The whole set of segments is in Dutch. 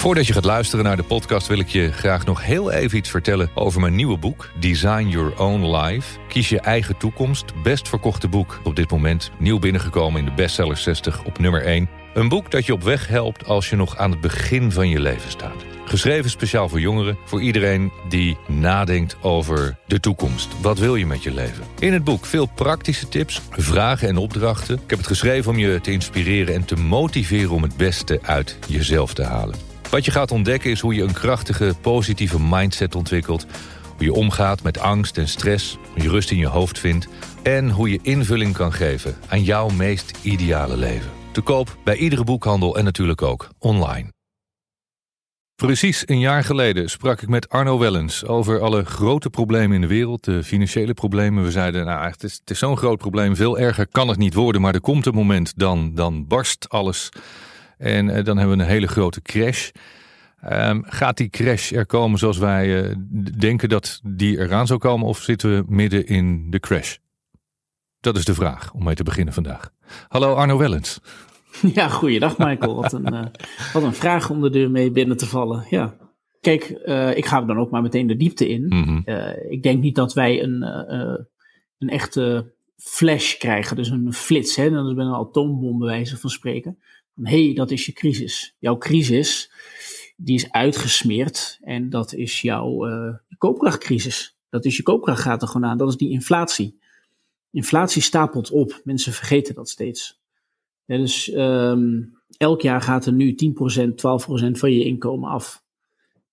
Voordat je gaat luisteren naar de podcast wil ik je graag nog heel even iets vertellen over mijn nieuwe boek Design Your Own Life. Kies je eigen toekomst. Best verkochte boek op dit moment. Nieuw binnengekomen in de bestseller 60 op nummer 1. Een boek dat je op weg helpt als je nog aan het begin van je leven staat. Geschreven speciaal voor jongeren, voor iedereen die nadenkt over de toekomst. Wat wil je met je leven? In het boek veel praktische tips, vragen en opdrachten. Ik heb het geschreven om je te inspireren en te motiveren om het beste uit jezelf te halen. Wat je gaat ontdekken is hoe je een krachtige, positieve mindset ontwikkelt. Hoe je omgaat met angst en stress, hoe je rust in je hoofd vindt... en hoe je invulling kan geven aan jouw meest ideale leven. Te koop bij iedere boekhandel en natuurlijk ook online. Precies een jaar geleden sprak ik met Arno Wellens over alle grote problemen in de wereld, de financiële problemen. We zeiden, nou, het is, het is zo'n groot probleem, veel erger kan het niet worden, maar er komt een moment, dan, dan barst alles. En uh, dan hebben we een hele grote crash. Um, gaat die crash er komen zoals wij uh, denken dat die eraan zou komen, of zitten we midden in de crash? Dat is de vraag om mee te beginnen vandaag. Hallo Arno Wellens. Ja, goeiedag Michael. Wat een, uh, wat een vraag om de deur mee binnen te vallen. Ja. Kijk, uh, ik ga er dan ook maar meteen de diepte in. Mm -hmm. uh, ik denk niet dat wij een, een echte flash krijgen, dus een flits. Hè? Dat is bijna een atoombom bij wijze van spreken. Hé, hey, dat is je crisis. Jouw crisis, die is uitgesmeerd en dat is jouw koopkrachtcrisis. Dat is je koopkracht gaat er gewoon aan. Dat is die inflatie. Inflatie stapelt op. Mensen vergeten dat steeds. Dus um, elk jaar gaat er nu 10%, 12% van je inkomen af.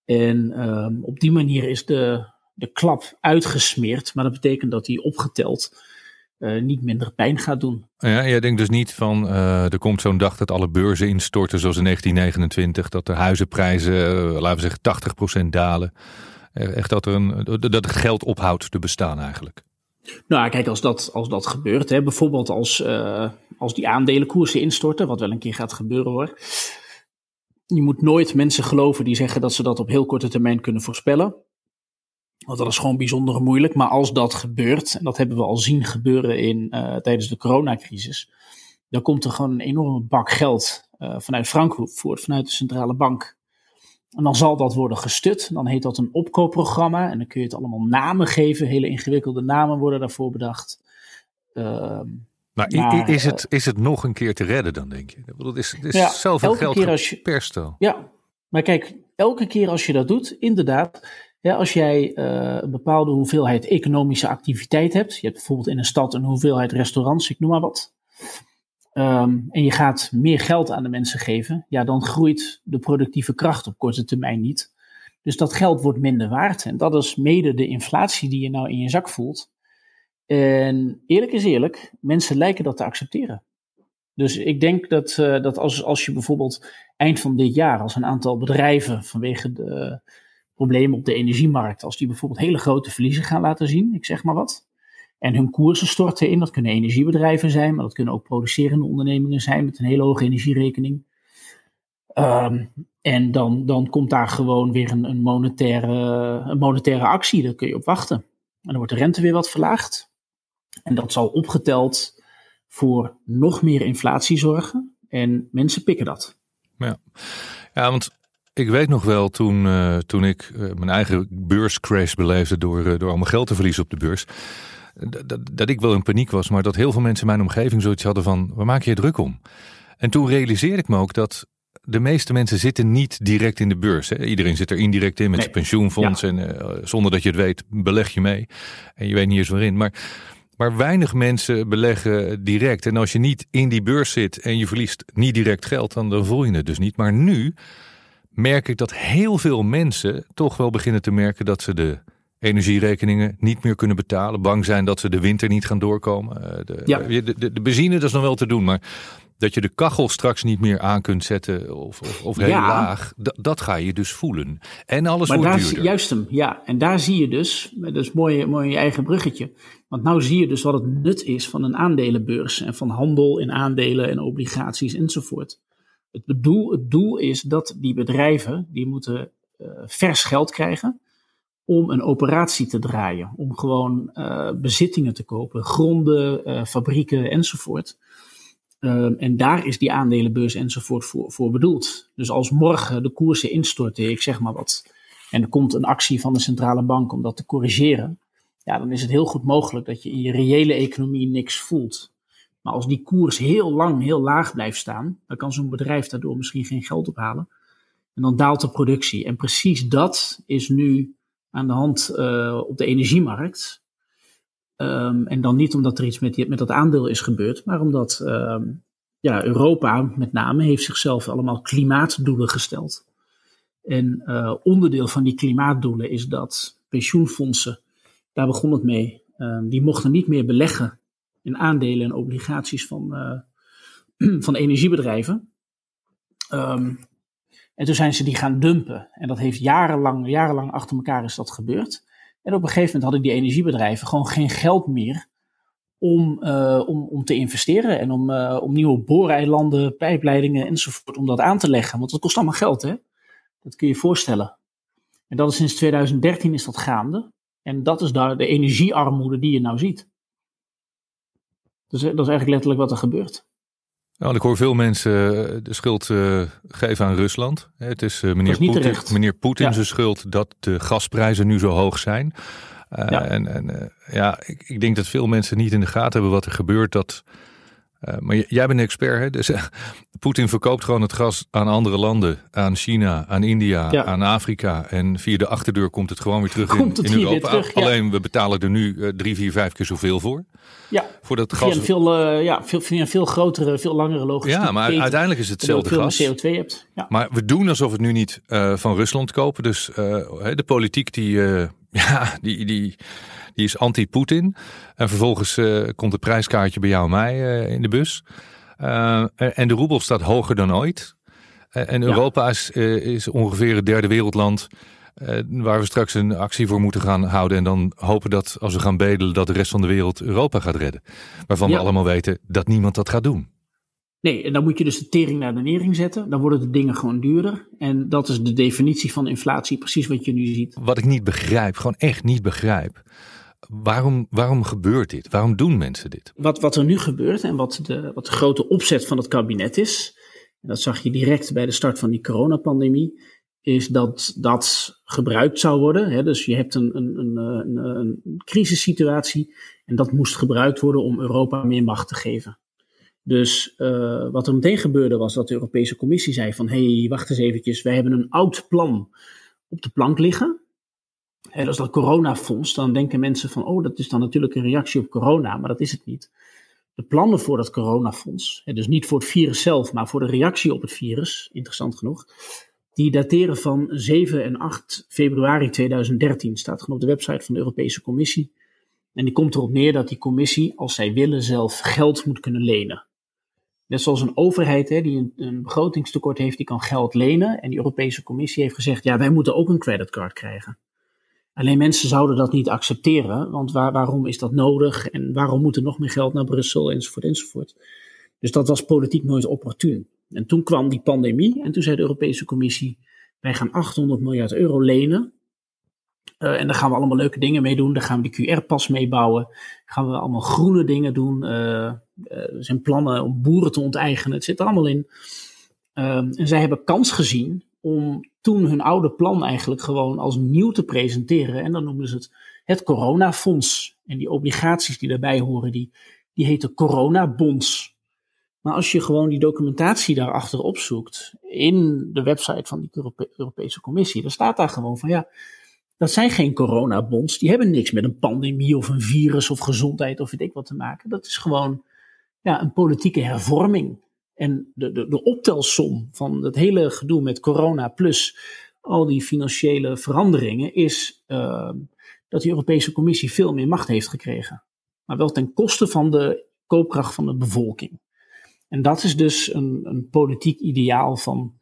En um, op die manier is de, de klap uitgesmeerd, maar dat betekent dat die opgeteld uh, niet minder pijn gaat doen. Ja, jij denkt dus niet van uh, er komt zo'n dag dat alle beurzen instorten zoals in 1929, dat de huizenprijzen, uh, laten we zeggen, 80% dalen. Echt dat, er een, dat het geld ophoudt te bestaan eigenlijk. Nou, kijk, als dat, als dat gebeurt, hè, bijvoorbeeld als, uh, als die aandelenkoersen instorten, wat wel een keer gaat gebeuren hoor. Je moet nooit mensen geloven die zeggen dat ze dat op heel korte termijn kunnen voorspellen. Want dat is gewoon bijzonder moeilijk. Maar als dat gebeurt, en dat hebben we al zien gebeuren in, uh, tijdens de coronacrisis, dan komt er gewoon een enorme bak geld uh, vanuit Frankfurt, vanuit de centrale bank, en dan zal dat worden gestut. Dan heet dat een opkoopprogramma. En dan kun je het allemaal namen geven. Hele ingewikkelde namen worden daarvoor bedacht. Uh, maar, maar, is, het, is het nog een keer te redden dan, denk je? Het is, is ja, zoveel geld keer als je, per stel. Ja, maar kijk, elke keer als je dat doet, inderdaad. Ja, als jij uh, een bepaalde hoeveelheid economische activiteit hebt. Je hebt bijvoorbeeld in een stad een hoeveelheid restaurants, ik noem maar wat. Um, en je gaat meer geld aan de mensen geven, ja, dan groeit de productieve kracht op korte termijn niet. Dus dat geld wordt minder waard. En dat is mede de inflatie die je nou in je zak voelt. En eerlijk is eerlijk, mensen lijken dat te accepteren. Dus ik denk dat, uh, dat als, als je bijvoorbeeld eind van dit jaar, als een aantal bedrijven vanwege de problemen op de energiemarkt, als die bijvoorbeeld hele grote verliezen gaan laten zien, ik zeg maar wat, en hun koersen storten in. Dat kunnen energiebedrijven zijn, maar dat kunnen ook producerende ondernemingen zijn met een hele hoge energierekening. Um, en dan, dan komt daar gewoon weer een, een, monetaire, een monetaire actie, daar kun je op wachten. En dan wordt de rente weer wat verlaagd. En dat zal opgeteld voor nog meer inflatie zorgen. En mensen pikken dat. Ja, ja want ik weet nog wel toen, uh, toen ik uh, mijn eigen beurscrash beleefde door, uh, door allemaal geld te verliezen op de beurs dat, dat ik wel in paniek was, maar dat heel veel mensen in mijn omgeving zoiets hadden van, waar maak je je druk om? En toen realiseerde ik me ook dat de meeste mensen zitten niet direct in de beurs. Hè. Iedereen zit er indirect in met nee. zijn pensioenfonds en zonder dat je het weet, beleg je mee. En je weet niet eens waarin. Maar, maar weinig mensen beleggen direct. En als je niet in die beurs zit en je verliest niet direct geld, dan, dan voel je het dus niet. Maar nu merk ik dat heel veel mensen toch wel beginnen te merken dat ze de energierekeningen niet meer kunnen betalen. Bang zijn dat ze de winter niet gaan doorkomen. De, ja. de, de, de, benzine, dat is nog wel te doen. Maar dat je de kachel straks niet meer aan kunt zetten of, of, of heel ja. laag. Dat ga je dus voelen. En alles maar wordt daar, duurder. Juist hem, ja. En daar zie je dus, dat is mooi, mooi je eigen bruggetje. Want nou zie je dus wat het nut is van een aandelenbeurs. En van handel in aandelen en obligaties enzovoort. Het, doel is dat die bedrijven, die moeten uh, vers geld krijgen om een operatie te draaien. Om gewoon uh, bezittingen te kopen, gronden, uh, fabrieken enzovoort. Ehm, en daar is die aandelenbeurs enzovoort voor, voor bedoeld. Dus als morgen de koersen instorten, ik zeg maar wat, en er komt een actie van de centrale bank om dat te corrigeren, ja, dan is het heel goed mogelijk dat je in je reële economie niks voelt. Maar als die koers heel lang heel laag blijft staan, dan kan zo'n bedrijf daardoor misschien geen geld ophalen. En dan daalt de productie. En precies dat is nu aan de hand uh, op de energiemarkt. Um, en dan niet omdat er iets met, met dat aandeel is gebeurd, maar omdat um, ja, Europa met name heeft zichzelf allemaal klimaatdoelen gesteld. En uh, onderdeel van die klimaatdoelen is dat pensioenfondsen, daar begon het mee, uh, die mochten niet meer beleggen in aandelen en obligaties van, uh, van energiebedrijven. Um, en toen zijn ze die gaan dumpen. En dat heeft jarenlang, jarenlang achter elkaar is dat gebeurd. En op een gegeven moment hadden die energiebedrijven gewoon geen geld meer om, uh, om, om te investeren en om, uh, om nieuwe booreilanden, pijpleidingen enzovoort, om dat aan te leggen. Want dat kost allemaal geld, hè? Dat kun je je voorstellen. En dat is sinds 2013 is dat gaande. En dat is daar de energiearmoede die je nou ziet. Dus dat is eigenlijk letterlijk wat er gebeurt. Nou, ik hoor veel mensen eh, de schuld uh, geven aan Rusland. Het is uh, meneer Poetin, meneer Poetin ja. zijn schuld dat de gasprijzen nu zo hoog zijn. Uh, ja. En, en ja, ik, ik, denk dat veel mensen niet in de gaten hebben wat er gebeurt. Dat uh, maar jij bent een expert, hè? Dus uh, Poetin verkoopt gewoon het gas aan andere landen, aan China, aan India, ja. aan Afrika. En via de achterdeur komt het gewoon weer terug komt in, in Europa. Terug, ja. Alleen we betalen er nu uh, drie, vier, vijf keer zoveel voor. Ja, voor dat via gas. Een veel, ja, veel, via een veel grotere, veel langere logistiek. Ja, maar uiteindelijk is het hetzelfde veel gas. CO2 hebt. Ja. Maar we doen alsof we het nu niet van Rusland kopen. Dus de politiek die, ja, die, die die is anti-Poetin. En vervolgens uh, komt het prijskaartje bij jou en mij uh, in de bus. Uh, en de roebel staat hoger dan ooit. en Europa ja. is, is, ongeveer het derde wereldland waar we straks een actie voor moeten gaan houden. En dan hopen dat als we gaan bedelen dat de rest van de wereld Europa gaat redden. Waarvan ja. we allemaal weten dat niemand dat gaat doen. Nee, en dan moet je dus de tering naar de nering zetten. Dan worden de dingen gewoon duurder. En dat is de definitie van inflatie, precies wat je nu ziet. Wat ik niet begrijp, gewoon echt niet begrijp. Waarom, waarom gebeurt dit? Waarom doen mensen dit? Wat, wat er nu gebeurt en wat de, wat de grote opzet van het kabinet is, en dat zag je direct bij de start van die coronapandemie, is dat dat gebruikt zou worden. Hè? Dus je hebt een, een, een, een, een crisissituatie en dat moest gebruikt worden om Europa meer macht te geven. Dus uh, wat er meteen gebeurde was dat de Europese Commissie zei van hé, hey, wacht eens eventjes, wij hebben een oud plan op de plank liggen. En dat is dat coronafonds. Dan denken mensen van, oh, dat is dan natuurlijk een reactie op corona, maar dat is het niet. De plannen voor dat coronafonds, dus niet voor het virus zelf, maar voor de reactie op het virus, interessant genoeg, die dateren van 7 en 8 februari 2013. Staat gewoon op de website van de Europese Commissie. En die komt erop neer dat die commissie, als zij willen, zelf geld moet kunnen lenen. Net zoals een overheid hè, die een, een begrotingstekort heeft, die kan geld lenen. En die Europese Commissie heeft gezegd, ja, wij moeten ook een creditcard krijgen. Alleen mensen zouden dat niet accepteren, want waar, waarom is dat nodig en waarom moet er nog meer geld naar Brussel enzovoort enzovoort. Dus dat was politiek nooit opportun. En toen kwam die pandemie en toen zei de Europese Commissie, wij gaan 800 miljard euro lenen. Uh, en daar gaan we allemaal leuke dingen mee doen. Daar gaan we de QR-pas mee bouwen. Gaan we allemaal groene dingen doen. Uh, uh, er zijn plannen om boeren te onteigenen. Het zit er allemaal in. en zij hebben kans gezien om toen hun oude plan eigenlijk gewoon als nieuw te presenteren. En dan noemden ze het het coronafonds. En die obligaties die daarbij horen, die, die heten coronabonds. Maar als je gewoon die documentatie daarachter opzoekt, in de website van die Europe Europese Commissie, dan staat daar gewoon van ja, dat zijn geen coronabonds. Die hebben niks met een pandemie of een virus of gezondheid of weet ik wat te maken. Dat is gewoon ja, een politieke hervorming. En de, de, de optelsom van het hele gedoe met corona plus al die financiële veranderingen is uh, dat de Europese Commissie veel meer macht heeft gekregen. Maar wel ten koste van de koopkracht van de bevolking. En dat is dus een, een politiek ideaal van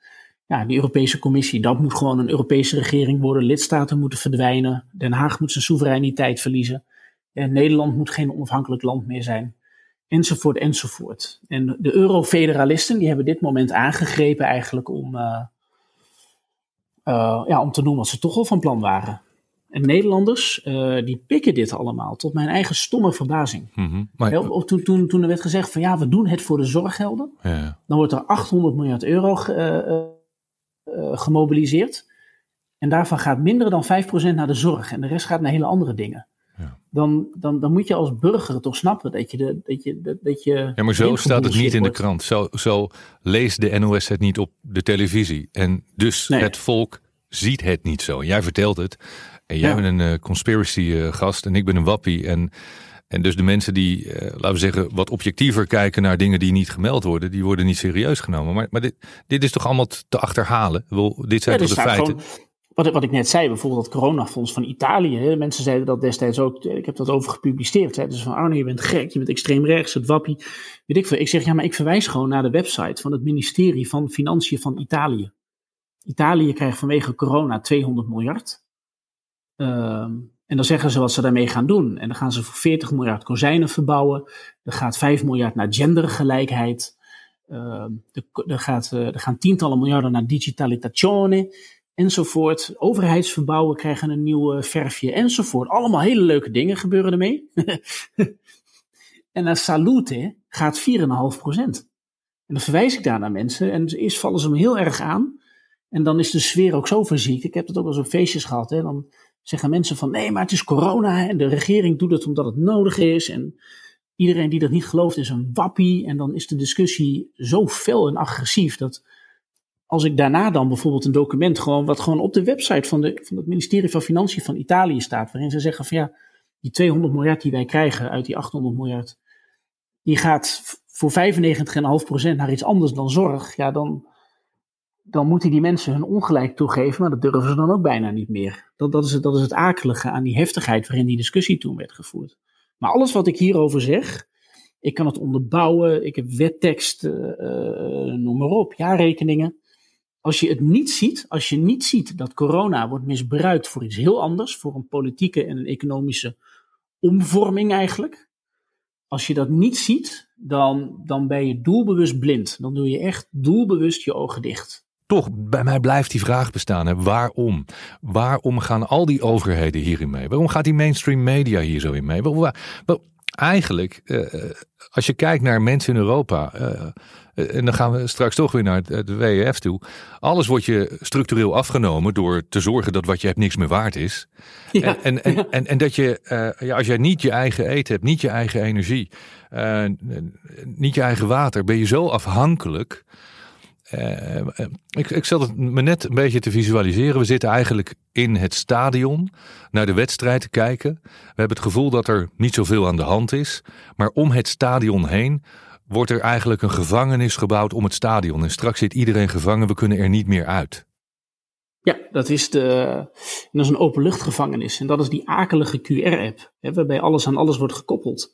ja, de Europese Commissie. Dat moet gewoon een Europese regering worden. Lidstaten moeten verdwijnen. Den Haag moet zijn soevereiniteit verliezen. En Nederland moet geen onafhankelijk land meer zijn enzovoort, enzovoort. En de eurofederalisten die hebben dit moment aangegrepen eigenlijk om, uh, uh, ja, om te doen wat ze toch al van plan waren. En Nederlanders, die pikken dit allemaal, tot mijn eigen stomme verbazing. Mhm. Maar, Heel- toen, toen, toen er werd gezegd van ja, we doen het voor de zorggelden, ja. dan wordt er 800 miljard euro eh, eh, eh, gemobiliseerd. En daarvan gaat minder dan 5% naar de zorg en de rest gaat naar hele andere dingen. Ja. Dan, dan, dan moet je als burger toch snappen dat je... De, dat je, dat, dat je Ja, maar zo staat het niet in de krant. Zo, zo leest de NOS het niet op de televisie. En dus Nee. het volk ziet het niet zo. Jij vertelt het. En jij Ja. bent een eh, conspiracy eh, gast en ik ben een wappie. En, en dus de mensen die, eh, laten we zeggen, wat objectiever kijken naar dingen die niet gemeld worden, die worden niet serieus genomen. Maar, maar dit, dit is toch allemaal te achterhalen? Dit zijn Ja, toch de feiten? gewoon- wat, wat ik net zei, bijvoorbeeld dat coronafonds van Italië. Hè, mensen zeiden dat destijds ook. Ik heb dat over gepubliceerd. Hè, dus van Arno, je bent gek, je bent extreem rechts, het wappie. Weet ik veel. Ik zeg ja, maar ik verwijs gewoon naar de website van het ministerie van Financiën van Italië. Italië krijgt vanwege corona 200 miljard. Ehm, en dan zeggen ze wat ze daarmee gaan doen. En dan gaan ze voor 40 miljard kozijnen verbouwen. Er gaat 5 miljard naar gendergelijkheid. Er, er, gaat, eh, er gaan tientallen miljarden naar digitalizzazione enzovoort. Overheidsverbouwen krijgen een nieuw eh, verfje enzovoort. Allemaal hele leuke dingen gebeuren ermee. en naar salute gaat 4,5 procent. En dan verwijs ik daar naar mensen en eerst vallen ze me heel erg aan. En dan is de sfeer ook zo verziekt. Ik heb dat ook wel eens op feestjes gehad. Hè. Dan zeggen mensen van nee, maar het is corona en de regering doet het omdat het nodig is. En iedereen die dat niet gelooft is een wappie. En dan is de discussie zo fel en agressief dat als ik daarna dan bijvoorbeeld een document gewoon wat gewoon op de website van, de, van het ministerie van Financiën van Italië staat, waarin ze zeggen van ja, die 200 miljard die wij krijgen uit die 800 miljard, die gaat voor 95,5% naar iets anders dan zorg, ja dan, dan moeten die mensen hun ongelijk toegeven, maar dat durven ze dan ook bijna niet meer. Dat, dat, is, het, dat is het akelige aan die heftigheid waarin die discussie toen werd gevoerd. Maar alles wat ik hierover zeg, ik kan het onderbouwen, ik heb wettekst, eh, eh, noem maar op, jaarrekeningen. Als je het niet ziet, als je niet ziet dat corona wordt misbruikt voor iets heel anders, voor een politieke en een economische omvorming eigenlijk. Als je dat niet ziet, dan, dan ben je doelbewust blind. Dan doe je echt doelbewust je ogen dicht. Toch, bij mij blijft die vraag bestaan. Hè. Waarom? Waarom gaan al die overheden hierin mee? Waarom gaat die mainstream media hier zo in mee? Waarom, waar- eigenlijk, eh, als je kijkt naar mensen in Europa, eh, eh, en dan gaan we straks toch weer naar het WEF toe. Alles wordt je structureel afgenomen door te zorgen dat wat je hebt niks meer waard is. Ja. En, en, en, en, en dat je, eh, ja, als jij niet je eigen eten hebt, niet je eigen energie, eh, niet je eigen water, ben je zo afhankelijk. Eh, eh, ik, ik zat het me net een beetje te visualiseren. We zitten eigenlijk in het stadion naar de wedstrijd te kijken. We hebben het gevoel dat er niet zoveel aan de hand is. Maar om het stadion heen wordt er eigenlijk een gevangenis gebouwd om het stadion. En straks zit iedereen gevangen, we kunnen er niet meer uit. Ja, dat is, de, dat is een openluchtgevangenis. En dat is die akelige QR-app, waarbij alles aan alles wordt gekoppeld.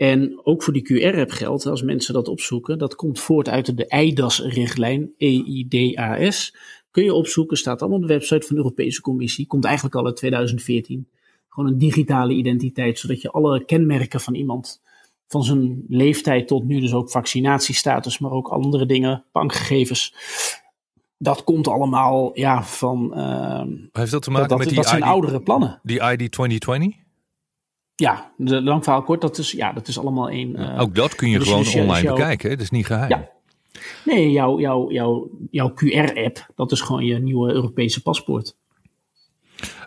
En ook voor die QR-app geldt, als mensen dat opzoeken, dat komt voort uit de EIDAS-richtlijn, E-I-D-A-S. Kun je opzoeken, staat allemaal op de website van de Europese Commissie. Komt eigenlijk al uit 2014. Gewoon een digitale identiteit, zodat je alle kenmerken van iemand, van zijn leeftijd tot nu, dus ook vaccinatiestatus, maar ook andere dingen, bankgegevens. Dat komt allemaal ja, van. ehm, Heeft dat te maken dat, met die, dat zijn ID, oudere plannen. die ID 2020? Ja, de lang verhaal kort, dat is, ja, dat is allemaal één. eh, Ook dat kun je dus gewoon dus online bekijken. hè? Dat is niet geheim. Ja. Nee, jouw, jouw, jouw, jouw QR-app, dat is gewoon je nieuwe Europese paspoort.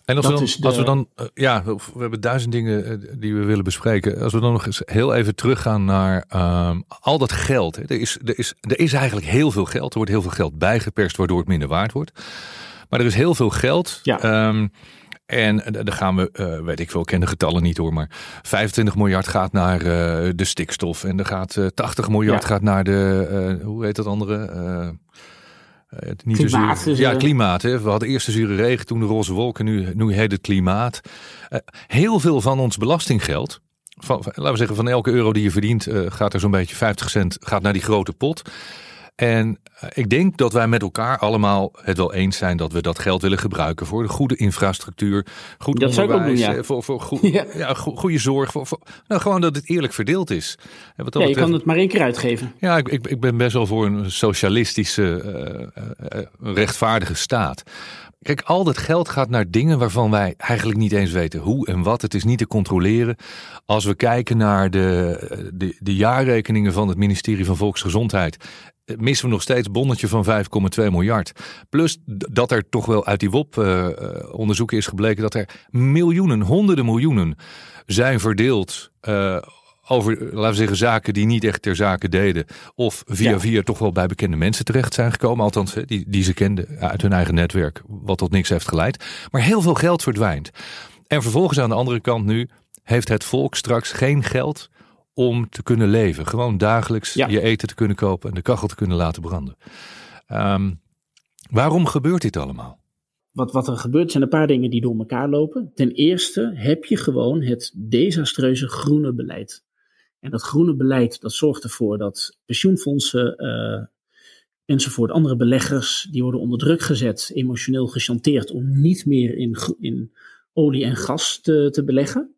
En als, we Dat dan, is de- als we dan, eh, ja, we hebben duizend dingen eh, die we willen bespreken. Als we dan nog eens heel even teruggaan naar ehm, al dat geld. Hè. Er, is, er, is, er is eigenlijk heel veel geld. Er wordt heel veel geld bijgeperst, waardoor het minder waard wordt. Maar er is heel veel geld. Ja. Ehm, en eh, dan gaan we, eh, weet ik veel, ik ken de getallen niet hoor, maar 25 miljard gaat naar eh, de stikstof. En er gaat eh, 80 miljard Ja. gaat naar de, hoe heet dat andere? Het niet Klimaat, ja, klimaat. Hè. We hadden eerst de zure regen, toen de roze wolken, nu, nu heet het klimaat. Heel veel van ons belastinggeld, van, van- laten we zeggen van elke euro die je verdient, gaat er zo'n beetje 50 cent gaat naar die grote pot. En eh, ik denk dat wij met elkaar allemaal het wel eens zijn dat we dat geld willen gebruiken voor de goede infrastructuur, goed Dat onderwijs, doen, ja. eh, voor, voor goed, Ja. ja. go- goede zorg, voor, voor, nou, gewoon dat het eerlijk verdeeld is. En wat Ja, je betreft- kan het maar één keer uitgeven. ja, ik, ik, ik ben best wel voor een socialistische, eh, rechtvaardige staat. Kijk, al dat geld gaat naar dingen waarvan wij eigenlijk niet eens weten hoe en wat. Het is niet te controleren. Als we kijken naar de, de, de jaarrekeningen van het ministerie van Volksgezondheid, eh, missen we nog steeds bonnetje van 5,2 miljard. Plus dat er toch wel uit die WOP-onderzoeken is gebleken dat er miljoenen, honderden miljoenen zijn verdeeld. Over, laten we zeggen, zaken die niet echt ter zake deden. Of via via toch wel bij bekende mensen terecht zijn gekomen. Althans, die, die ze kenden uit hun eigen netwerk. Wat tot niks heeft geleid. Maar heel veel geld verdwijnt. En vervolgens aan de andere kant nu heeft het volk straks geen geld om te kunnen leven. Gewoon dagelijks je eten te kunnen kopen en de kachel te kunnen laten branden. Um, waarom gebeurt dit allemaal? Wat, wat er gebeurt zijn een paar dingen die door elkaar lopen. Ten eerste heb je gewoon het desastreuze groene beleid. En dat groene beleid dat zorgt ervoor dat pensioenfondsen uh, enzovoort, andere beleggers, die worden onder druk gezet, emotioneel gechanteerd om niet meer in, in olie en gas te, te beleggen.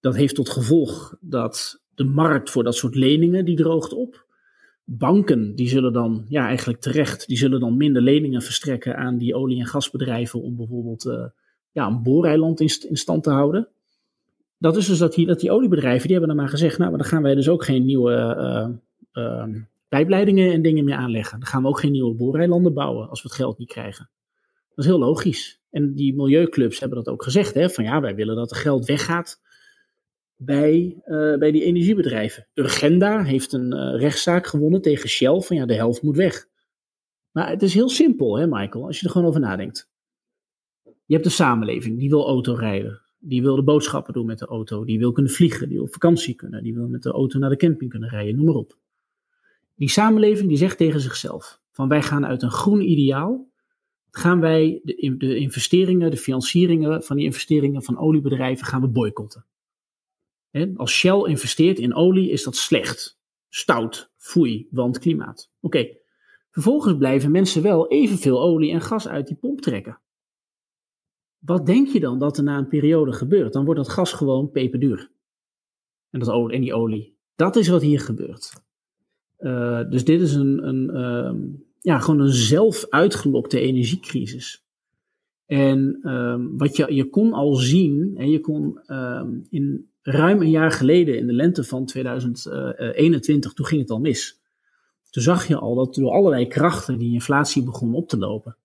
Dat heeft tot gevolg dat de markt voor dat soort leningen die droogt op. Banken die zullen dan, ja eigenlijk terecht, die zullen dan minder leningen verstrekken aan die olie- en gasbedrijven om bijvoorbeeld uh, ja, een booreiland in stand te houden dat is dus dat die, dat die oliebedrijven, die hebben dan maar gezegd, nou, dan gaan wij dus ook geen nieuwe uh, pijpleidingen en dingen meer aanleggen. Dan gaan we ook geen nieuwe booreilanden bouwen als we het geld niet krijgen. Dat is heel logisch. En die milieuclubs hebben dat ook gezegd, hè, van ja, wij willen dat er geld weggaat bij, uh, bij die energiebedrijven. Urgenda heeft een uh, rechtszaak gewonnen tegen Shell van ja, de helft moet weg. Maar het is heel simpel, hè, Michael, als je er gewoon over nadenkt. Je hebt de samenleving, die wil autorijden. Die wil de boodschappen doen met de auto. Die wil kunnen vliegen. Die wil op vakantie kunnen. Die wil met de auto naar de camping kunnen rijden. Noem maar op. Die samenleving die zegt tegen zichzelf: van wij gaan uit een groen ideaal. Gaan wij de, de investeringen, de financieringen van die investeringen van oliebedrijven gaan we boycotten. als Shell investeert in olie is dat slecht. Stout, foei, want klimaat. Oké. Vervolgens blijven mensen wel evenveel olie en gas uit die pomp trekken. Wat denk je dan dat er na een periode gebeurt? Dan wordt dat gas gewoon peperduur. En, dat olie, en die olie. Dat is wat hier gebeurt. Uh, dus dit is een, een uh, ja, gewoon een zelf uitgelokte energiecrisis. En uh, wat je, je kon al zien, en je kon ehm, in ruim een jaar geleden, in de lente van 2021, toen ging het al mis. Toen zag je al dat door allerlei krachten die inflatie begon op te lopen.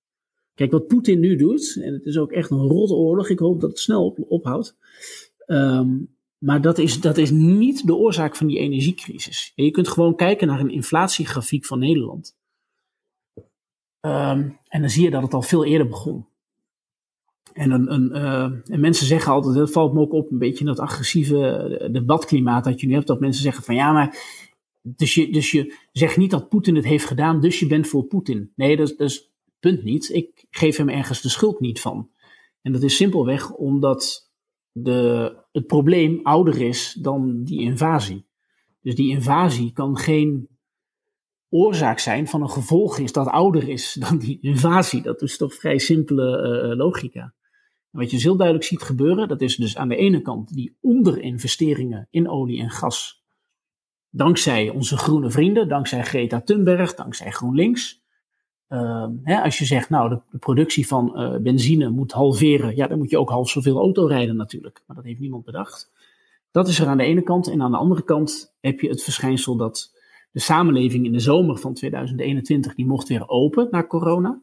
Kijk, wat Poetin nu doet, en het is ook echt een rotte oorlog, ik hoop dat het snel op, ophoudt. Um, maar dat is, dat is niet de oorzaak van die energiecrisis. je kunt gewoon kijken naar een inflatiegrafiek van Nederland. Um, en dan zie je dat het al veel eerder begon. En, een, een, uh, en mensen zeggen altijd, dat valt me ook op, een beetje in dat agressieve debatklimaat dat je nu hebt, dat mensen zeggen van ja, maar dus je, dus je zegt niet dat Poetin het heeft gedaan, dus je bent voor Poetin. Nee, dat, dat is Punt niet. Ik geef hem ergens de schuld niet van. En dat is simpelweg omdat de, het probleem ouder is dan die invasie. Dus die invasie kan geen oorzaak zijn van een gevolg is dat ouder is dan die invasie. Dat is toch vrij simpele uh, logica. En wat je dus heel duidelijk ziet gebeuren, dat is dus aan de ene kant die onderinvesteringen in olie en gas. Dankzij onze groene vrienden, dankzij Greta Thunberg, dankzij GroenLinks. Uh, hè, als je zegt, nou, de, productie van uh, benzine moet halveren, ja, dan moet je ook half zoveel auto rijden natuurlijk. Maar dat heeft niemand bedacht. Dat is er aan de ene kant. En aan de andere kant heb je het verschijnsel dat de samenleving in de zomer van 2021, die mocht weer open na corona.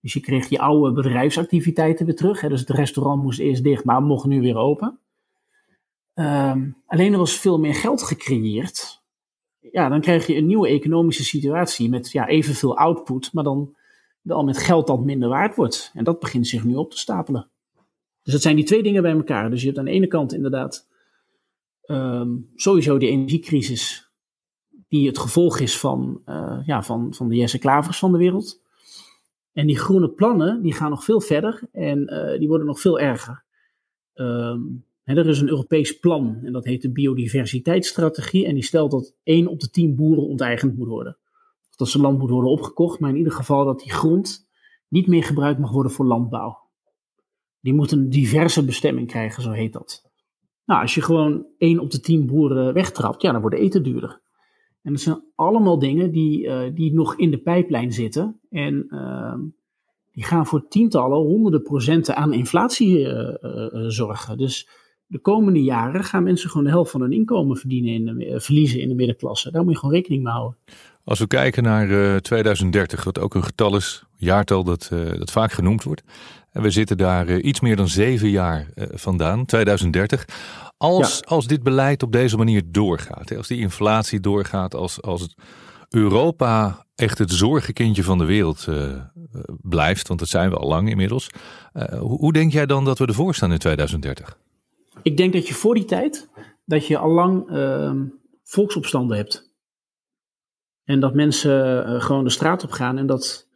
Dus je kreeg je oude bedrijfsactiviteiten weer terug. Hè. Dus het restaurant moest eerst dicht, maar mocht nu weer open. Um, alleen er was veel meer geld gecreëerd ja, dan krijg je een nieuwe economische situatie met ja, evenveel output, maar dan wel met geld dat minder waard wordt. En dat begint zich nu op te stapelen. Dus dat zijn die twee dingen bij elkaar. Dus je hebt aan de ene kant inderdaad um, sowieso die energiecrisis, die het gevolg is van, uh, ja, van, van de Jesse Klavers van de wereld. En die groene plannen, die gaan nog veel verder en uh, die worden nog veel erger. Um, er is een Europees plan en dat heet de biodiversiteitsstrategie. En die stelt dat 1 op de 10 boeren onteigend moet worden. Of dat zijn land moet worden opgekocht, maar in ieder geval dat die grond niet meer gebruikt mag worden voor landbouw. Die moet een diverse bestemming krijgen, zo heet dat. Nou, als je gewoon 1 op de 10 boeren wegtrapt, ja, dan wordt eten duurder. En dat zijn allemaal dingen die, uh, die nog in de pijplijn zitten. En uh, die gaan voor tientallen, honderden procenten aan inflatie zorgen. Dus de komende jaren gaan mensen gewoon de helft van hun inkomen verdienen in de, verliezen in de middenklasse. Daar moet je gewoon rekening mee houden. Als we kijken naar 2030, wat ook een getal is, jaartal dat, dat vaak genoemd wordt. En we zitten daar iets meer dan zeven jaar vandaan, 2030. Als, als dit beleid op deze manier doorgaat, als die inflatie doorgaat, als, als Europa echt het zorgenkindje van de wereld blijft, want dat zijn we al lang inmiddels. Uh, hoe denk jij dan dat we ervoor staan in 2030? Ik denk dat je voor die tijd, dat je al lang uh, volksopstanden hebt. En dat mensen gewoon de straat op gaan en dat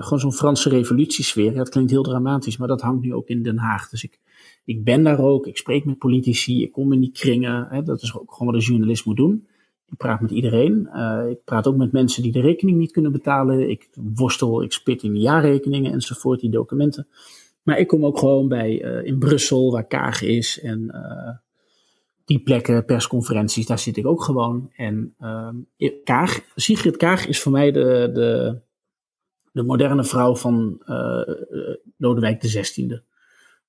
gewoon zo'n Franse revolutiesfeer, dat klinkt heel dramatisch, maar dat hangt nu ook in Den Haag. Dus ik, ik ben daar ook, ik spreek met politici, ik kom in die kringen. Hè, dat is ook gewoon wat een journalist moet doen. Ik praat met iedereen. Uh, ik praat ook met mensen die de rekening niet kunnen betalen. Ik worstel, ik spit in de jaarrekeningen enzovoort, die documenten. Maar ik kom ook gewoon bij uh, in Brussel, waar Kaag is. En uh, die plekken, persconferenties, daar zit ik ook gewoon. En Kaag, Sigrid Kaag is voor mij de, de, de moderne vrouw van Lodewijk XVI.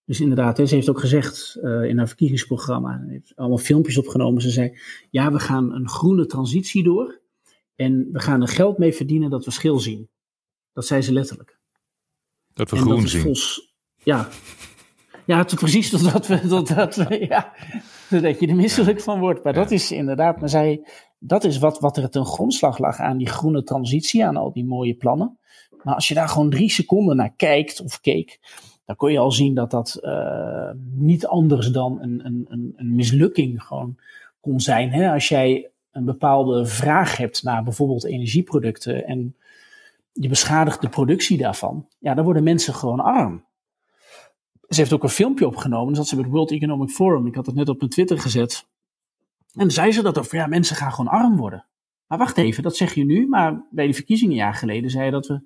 Dus inderdaad, ze heeft ook gezegd uh, in haar verkiezingsprogramma, heeft allemaal filmpjes opgenomen. Ze zei, ja, we gaan een groene transitie door en we gaan er geld mee verdienen dat we schil zien. Dat zei ze letterlijk. Dat we groen zien. Vols, ja, ja het, precies dat we, dat, dat, ja, dat je er misselijk van wordt. Maar dat is inderdaad, maar zij, dat is wat, wat er ten grondslag lag aan die groene transitie, aan al die mooie plannen. Maar als je daar gewoon drie seconden naar kijkt of keek, dan kon je al zien dat dat uh, niet anders dan een, een, een, mislukking gewoon kon zijn. Hè? Als jij een bepaalde vraag hebt naar bijvoorbeeld energieproducten en je beschadigt de productie daarvan, ja, dan worden mensen gewoon arm. Ze heeft ook een filmpje opgenomen, dat ze bij het World Economic Forum, ik had het net op mijn Twitter gezet. En zei ze dat over, ja, mensen gaan gewoon arm worden. Maar wacht even, dat zeg je nu, maar bij de verkiezingen een jaar geleden zei je dat we,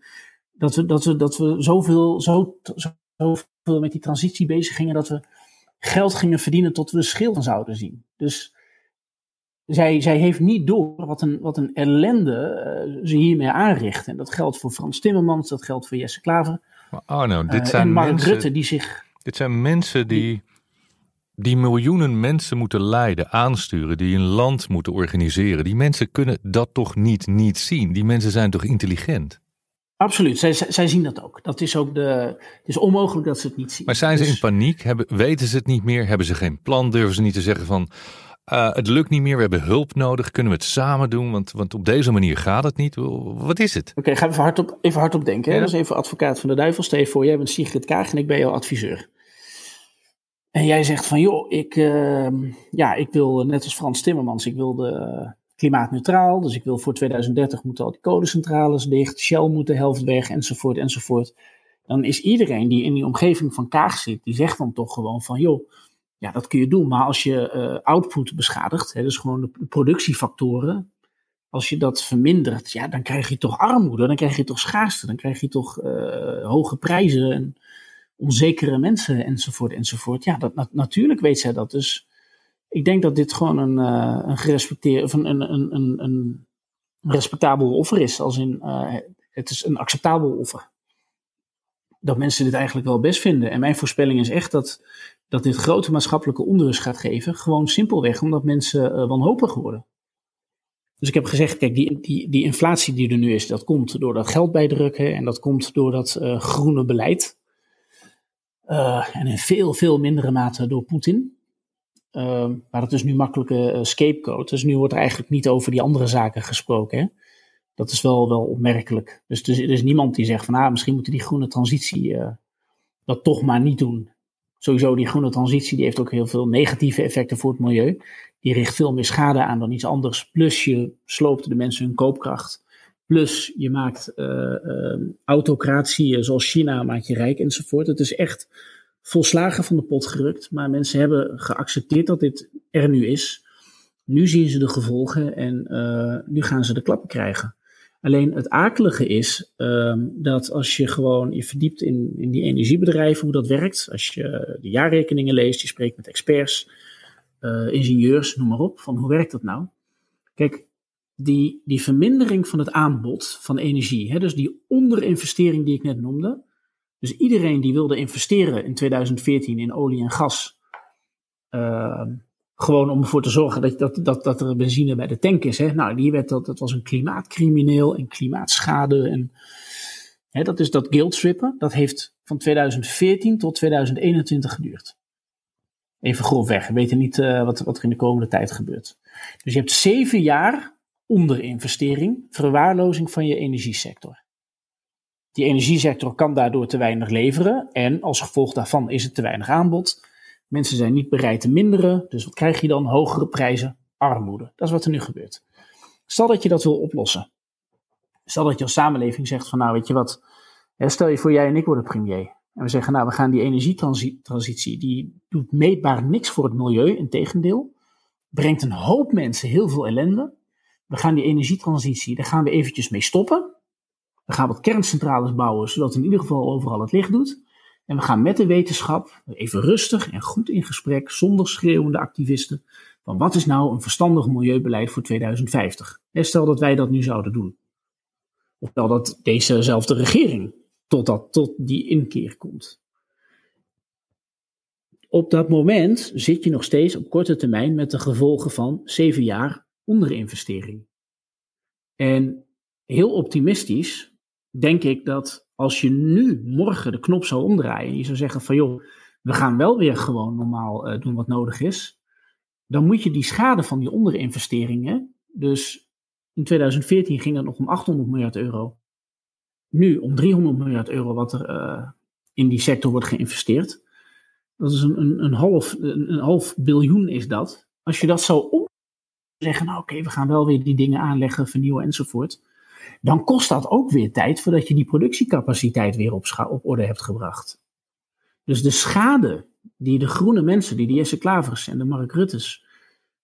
dat we, dat we, dat we zoveel, zo, zo zoveel met die transitie bezig gingen dat we geld gingen verdienen tot we de schilden zouden zien. Dus zij, zij heeft niet door wat een, wat een ellende uh, ze hiermee aanricht. En dat geldt voor Frans Timmermans, dat geldt voor Jesse Klaver. Maar Arno, dit uh, zijn en Mark mensen, Rutte die zich... Dit zijn mensen die, die miljoenen mensen moeten leiden, aansturen, die een land moeten organiseren. Die mensen kunnen dat toch niet niet zien? Die mensen zijn toch intelligent? Absoluut, zij, zij zien dat ook. Dat is ook de, het is onmogelijk dat ze het niet zien. Maar zijn ze dus in paniek? Hebben, weten ze het niet meer? Hebben ze geen plan? Durven ze niet te zeggen van uh, het lukt niet meer, we hebben hulp nodig, kunnen we het samen doen? Want, want op deze manier gaat het niet. Wat is het? Oké, okay, ga even hardop, even hardop denken. Hè? Dat is even advocaat van de duivel. Stel je voor, jij bent Sigrid Kaag en ik ben jouw adviseur. En jij zegt van, joh, ik, uh, ja, ik wil net als Frans Timmermans, ik wil de klimaatneutraal. Dus ik wil voor 2030 moeten al die kolencentrales dicht, Shell moet de helft weg, enzovoort, enzovoort. Dan is iedereen die in die omgeving van Kaag zit, die zegt dan toch gewoon van, joh, ja, dat kun je doen. Maar als je uh, output beschadigt, hè, dus gewoon de productiefactoren, als je dat vermindert, ja, dan krijg je toch armoede, dan krijg je toch schaarste, dan krijg je toch uh, hoge prijzen en onzekere mensen, enzovoort, enzovoort. Ja, dat, natuurlijk weet zij dat. Dus ik denk dat dit gewoon een, uh, een gerespecteerd, of een, een, een, een, respectabel offer is. Als in, het is een acceptabel offer. Dat mensen dit eigenlijk wel best vinden. En mijn voorspelling is echt dat, dat dit grote maatschappelijke onrust gaat geven. Gewoon simpelweg omdat mensen uh, wanhopig worden. Dus ik heb gezegd, kijk, die, die, die inflatie die er nu is, dat komt door dat geld bijdrukken en dat komt door dat groene beleid. en in veel, veel mindere mate door Poetin. Uh, maar dat is nu makkelijke scapegoat. Dus nu wordt er eigenlijk niet over die andere zaken gesproken. Dat is wel, wel opmerkelijk. Dus er is, niemand die zegt van ah, misschien moeten die groene transitie dat toch maar niet doen. Sowieso, die groene transitie die heeft ook heel veel negatieve effecten voor het milieu. Die richt veel meer schade aan dan iets anders. Plus je sloopt de mensen hun koopkracht. Plus je maakt uh, autocratie zoals China maak je rijk enzovoort. Het is echt volslagen van de pot gerukt. Maar mensen hebben geaccepteerd dat dit er nu is. Nu zien ze de gevolgen en uh, nu gaan ze de klappen krijgen. Alleen het akelige is um, dat als je gewoon je verdiept in, in die energiebedrijven, hoe dat werkt. Als je de jaarrekeningen leest, je spreekt met experts, uh, ingenieurs, noem maar op. Van hoe werkt dat nou? Kijk, die, die vermindering van het aanbod van energie, hè, dus die onderinvestering die ik net noemde, Dus iedereen die wilde investeren in 2014 in olie en gas, uh, gewoon om ervoor te zorgen dat, dat, dat, dat er benzine bij de tank is. Hè? Nou, die werd dat, dat was een klimaatcrimineel en klimaatschade. En, hè, dat is dat guildstrippen. Dat heeft van 2014 tot 2021 geduurd. Even grofweg. We weten niet uh, wat, wat er in de komende tijd gebeurt. Dus je hebt zeven jaar onderinvestering, verwaarlozing van je energiesector. Die energiesector kan daardoor te weinig leveren en als gevolg daarvan is het te weinig aanbod. Mensen zijn niet bereid te minderen, dus wat krijg je dan? Hogere prijzen, armoede. Dat is wat er nu gebeurt. Stel dat je dat wil oplossen. Stel dat je als samenleving zegt van nou weet je wat, stel je voor jij en ik worden premier. En we zeggen nou we gaan die energietransitie, die doet meetbaar niks voor het milieu, integendeel. Brengt een hoop mensen heel veel ellende. We gaan die energietransitie, daar gaan we eventjes mee stoppen. We gaan wat kerncentrales bouwen, zodat in ieder geval overal het licht doet. En we gaan met de wetenschap even rustig en goed in gesprek, zonder schreeuwende activisten, van wat is nou een verstandig milieubeleid voor 2050? En stel dat wij dat nu zouden doen. Of stel dat dezezelfde regering tot, dat, tot die inkeer komt. Op dat moment zit je nog steeds op korte termijn met de gevolgen van zeven jaar onderinvestering. En heel optimistisch denk ik dat als je nu morgen de knop zou omdraaien, je zou zeggen van joh, we gaan wel weer gewoon normaal uh, doen wat nodig is, dan moet je die schade van die onderinvesteringen, dus in 2014 ging dat nog om 800 miljard euro, nu om 300 miljard euro wat er uh, in die sector wordt geïnvesteerd. Dat is een, een, een, half, een, half biljoen is dat. Als je dat zou om zeggen, nou oké, we gaan wel weer die dingen aanleggen, vernieuwen enzovoort dan kost dat ook weer tijd voordat je die productiecapaciteit weer op, op orde hebt gebracht. Dus de schade die de groene mensen, die de Jesse Klavers en de Mark Ruttes,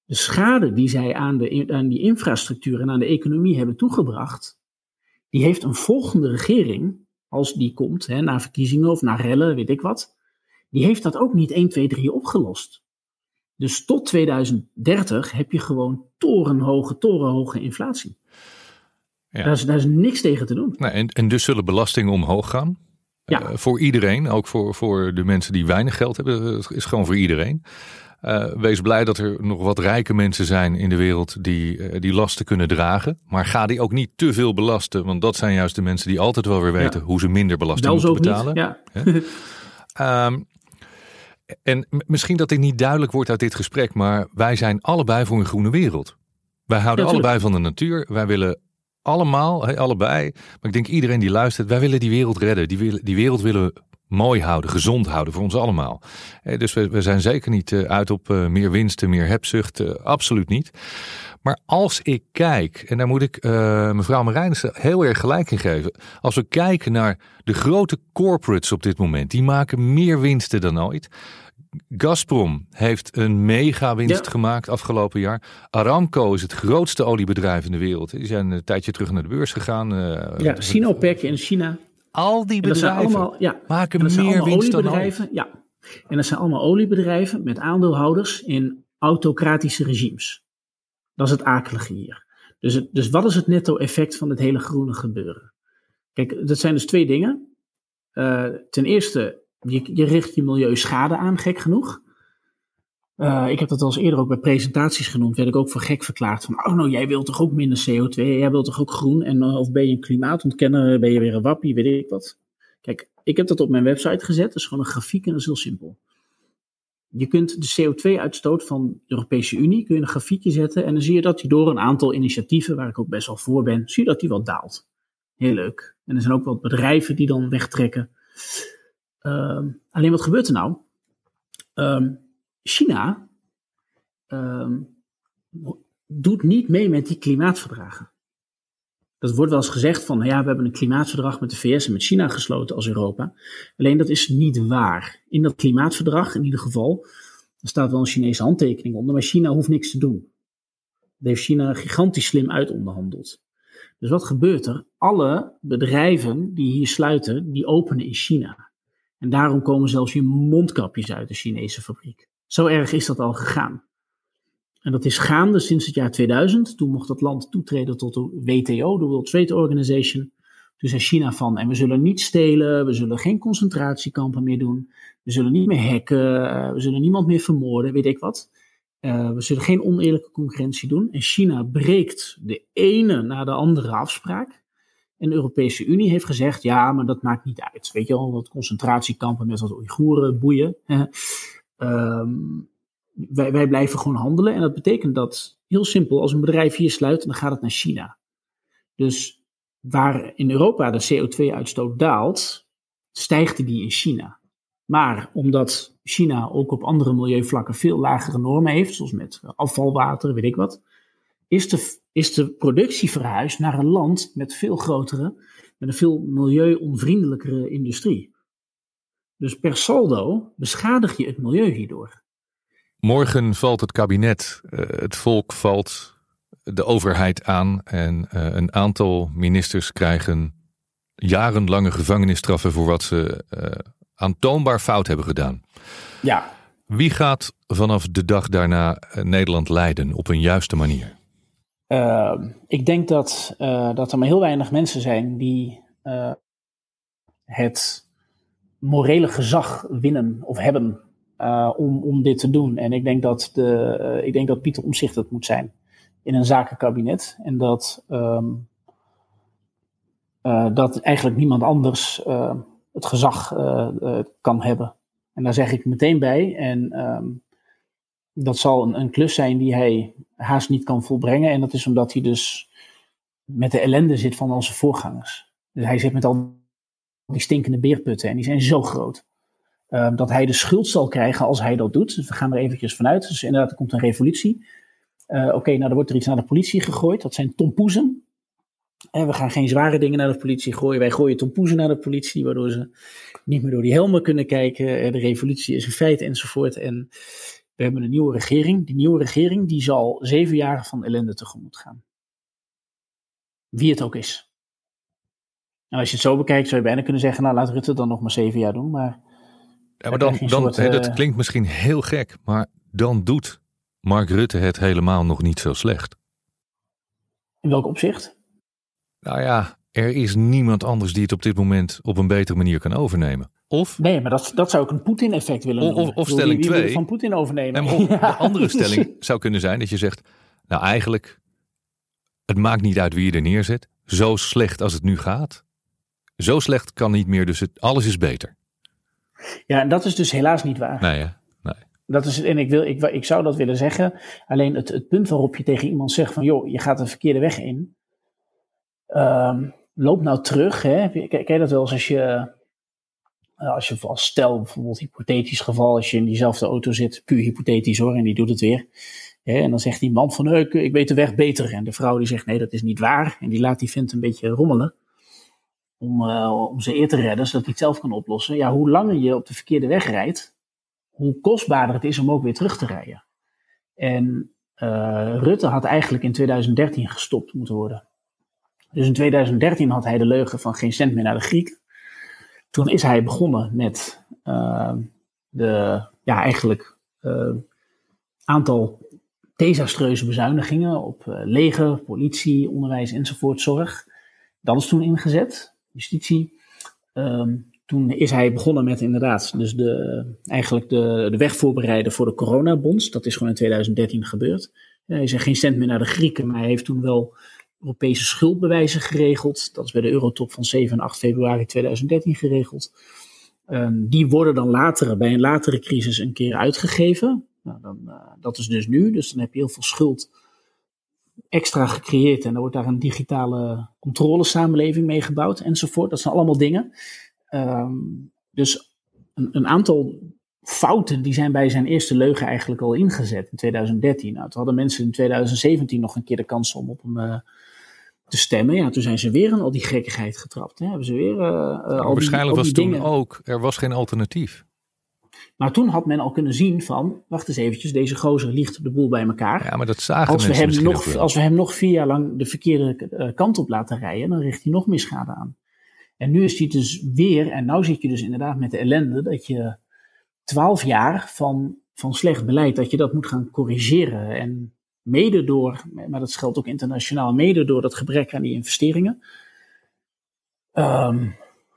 de schade die zij aan, de, aan die infrastructuur en aan de economie hebben toegebracht, die heeft een volgende regering, als die komt, hè, na verkiezingen of na rellen, weet ik wat, die heeft dat ook niet 1, 2, 3 opgelost. Dus tot 2030 heb je gewoon torenhoge, torenhoge inflatie. Ja. Daar, is, daar is niks tegen te doen. Nou, en, en dus zullen belastingen omhoog gaan? Ja. Uh, voor iedereen, ook voor, voor de mensen die weinig geld hebben. Het is gewoon voor iedereen. Uh, wees blij dat er nog wat rijke mensen zijn in de wereld die uh, die lasten kunnen dragen. Maar ga die ook niet te veel belasten. Want dat zijn juist de mensen die altijd wel weer weten ja. hoe ze minder belasting moeten betalen. Niet, ja. um, en misschien dat dit niet duidelijk wordt uit dit gesprek. Maar wij zijn allebei voor een groene wereld. Wij houden allebei van de natuur. Wij willen allemaal, allebei. Maar ik denk iedereen die luistert, wij willen die wereld redden. Die, die wereld willen mooi houden, gezond houden voor ons allemaal. dus we, we, zijn zeker niet uh, uit op uh, meer winsten, meer hebzucht. Uh, absoluut niet. Maar als ik kijk, en daar moet ik mevrouw Marijnissen heel erg gelijk in geven. Als we kijken naar de grote corporates op dit moment, die maken meer winsten dan ooit. Gazprom heeft een mega winst gemaakt afgelopen jaar. Aramco is het grootste oliebedrijf in de wereld. Die zijn een tijdje terug naar de beurs gegaan. Uh, ja, Sinopec in China. Al die bedrijven allemaal, ja, maken meer winst dan ooit. Ja, en dat zijn allemaal oliebedrijven met aandeelhouders in autocratische regimes. Dat is het akelige hier. Dus, het, dus wat is het netto-effect van het hele groene gebeuren? Kijk, dat zijn dus twee dingen. Uh, ten eerste je, je richt je milieu schade aan, gek genoeg. Uh, ik heb dat al eens eerder ook bij presentaties genoemd. Werd ik ook voor gek verklaard. Van, oh nou, jij wilt toch ook minder CO2? Jij wilt toch ook groen? En uh, of ben je een klimaatontkenner? Ben je weer een wappie? Weet ik wat. Kijk, ik heb dat op mijn website gezet. Dat is gewoon een grafiek en dat is heel simpel. Je kunt de CO2-uitstoot van de Europese Unie kun je een grafiekje zetten. En dan zie je dat die door een aantal initiatieven, waar ik ook best wel voor ben, zie je dat die wat daalt. Heel leuk. En er zijn ook wat bedrijven die dan wegtrekken. Uh, alleen wat gebeurt er nou? Uh, China ehm, doet niet mee met die klimaatverdragen. Dat wordt wel eens gezegd van, nou ja, we hebben een klimaatverdrag met de VS en met China gesloten als Europa. Alleen dat is niet waar. In dat klimaatverdrag, in ieder geval, staat wel een Chinese handtekening onder, maar China hoeft niks te doen. Dat heeft China gigantisch slim uitonderhandeld. Dus wat gebeurt er? Alle bedrijven die hier sluiten, die openen in China. En daarom komen zelfs je mondkapjes uit de Chinese fabriek. Zo erg is dat al gegaan. En dat is gaande sinds het jaar 2000. Toen mocht dat land toetreden tot de WTO, de World Trade Organization. Toen zei China van, en we zullen niet stelen, we zullen geen concentratiekampen meer doen, we zullen niet meer hacken, eh, we zullen niemand meer vermoorden, weet ik wat. Uh, we zullen geen oneerlijke concurrentie doen. En China breekt de ene na de andere afspraak. En de Europese Unie heeft gezegd, ja, maar dat maakt niet uit. Weet je wel, dat concentratiekampen met wat Oeigoeren boeien. um, wij, wij blijven gewoon handelen. En dat betekent dat, heel simpel, als een bedrijf hier sluit, dan gaat het naar China. Dus waar in Europa de CO2-uitstoot daalt, stijgt die in China. Maar omdat China ook op andere milieuvlakken veel lagere normen heeft, zoals met afvalwater, weet ik wat, is de, is de productie verhuisd naar een land met veel grotere, met een veel milieuonvriendelijkere industrie. Dus per saldo beschadig je het milieu hierdoor. Morgen valt het kabinet, eh, het volk valt de overheid aan en eh, een aantal ministers krijgen jarenlange gevangenisstraffen voor wat ze uh, aantoonbaar fout hebben gedaan. Ja. Wie gaat vanaf de dag daarna Nederland leiden op een juiste manier? Ehm, ik denk dat, dat er maar heel weinig mensen zijn die het morele gezag winnen of hebben uh, om, om dit te doen. En ik denk dat, de, ik denk dat Pieter Omzicht het moet zijn in een zakenkabinet. En dat, uh, dat eigenlijk niemand anders het gezag kan hebben. En daar zeg ik meteen bij. En um, dat zal een, een klus zijn die hij haast niet kan volbrengen. En dat is omdat hij dus met de ellende zit van onze voorgangers. Dus hij zit met al die stinkende beerputten en die zijn zo groot. Ehm, dat hij de schuld zal krijgen als hij dat doet. Dus we gaan er eventjes vanuit. Dus inderdaad, er komt een revolutie. Uh, Oké, nou, dan wordt er iets naar de politie gegooid. Dat zijn tompoezen. En we gaan geen zware dingen naar de politie gooien. Wij gooien tompoezen naar de politie, waardoor ze niet meer door die helmen kunnen kijken. Eh, de revolutie is een feit enzovoort. En we hebben een nieuwe regering. Die nieuwe regering die zal zeven jaar van ellende tegemoet gaan. Wie het ook is. En als je het zo bekijkt, zou je bijna kunnen zeggen: Nou, laat Rutte dan nog maar zeven jaar doen. Maar ja, maar dan, dan soort, dat eh, klinkt misschien heel gek, maar dan doet Mark Rutte het helemaal nog niet zo slecht. In welk opzicht? Nou ja, er is niemand anders die het op dit moment op een betere manier kan overnemen. Of, nee, maar dat, dat zou ook een Poetin-effect willen of, Of, of stelling 2. van Poetin overnemen. En De andere stelling zou kunnen zijn dat je zegt, nou eigenlijk, het maakt niet uit wie je er neerzet. Zo slecht als het nu gaat. Zo slecht kan niet meer, dus het, alles is beter. Ja, en dat is dus helaas niet waar. Nee, ja. nee. Dat is, en ik, wil, ik, ik zou dat willen zeggen. Alleen het, het punt waarop je tegen iemand zegt van... joh, je gaat een verkeerde weg in. Um, loop nou terug. Hè. Kijk je dat wel eens als je... Als je als stel, bijvoorbeeld hypothetisch geval... als je in diezelfde auto zit, puur hypothetisch hoor... en die doet het weer... En dan zegt die man van, ik, ik weet de weg beter. En de vrouw die zegt, nee, dat is niet waar. En die laat die vent een beetje rommelen om, uh, om ze eer te redden, zodat hij het zelf kan oplossen. Ja, hoe langer je op de verkeerde weg rijdt, hoe kostbaarder het is om ook weer terug te rijden. En Rutte had eigenlijk in 2013 gestopt moeten worden. Dus in 2013 had hij de leugen van geen cent meer naar de Grieken. Toen is hij begonnen met uh, de, ja, eigenlijk aantal desastreuze bezuinigingen op leger, politie, onderwijs enzovoort, zorg. Dat is toen ingezet justitie. Um, toen is hij begonnen met inderdaad dus de, eigenlijk de, de weg voorbereiden voor de coronabonds. Dat is gewoon in 2013 gebeurd. Hij is geen cent meer naar de Grieken, maar hij heeft toen wel Europese schuldbewijzen geregeld. Dat is bij de Eurotop van 7 en 8 februari 2013 geregeld. Um, die worden dan later, bij een latere crisis een keer uitgegeven. Nou, dan, uh, dat is dus nu. Dus dan heb je heel veel schuld extra gecreëerd en er wordt daar een digitale controlesamenleving mee gebouwd enzovoort. Dat zijn allemaal dingen. Um, dus een, een, aantal fouten die zijn bij zijn eerste leugen eigenlijk al ingezet in 2013. Nou, toen hadden mensen in 2017 nog een keer de kans om op uh, te stemmen. Ja, toen zijn ze weer in al die gekkigheid getrapt. Hè. Hebben ze weer uh, al waarschijnlijk was toen ook, er was geen alternatief. Maar toen had men al kunnen zien van, wacht eens eventjes, deze gozer liegt de boel bij elkaar. Ja, maar dat zagen als we hem nog, Als we hem nog vier jaar lang de verkeerde uh, kant op laten rijden, dan richt hij nog meer schade aan. En nu is hij dus weer, en nu zit je dus inderdaad met de ellende dat je twaalf jaar van, van slecht beleid, dat je dat moet gaan corrigeren. En mede door, maar dat geldt ook internationaal, mede door dat gebrek aan die investeringen, Ehm,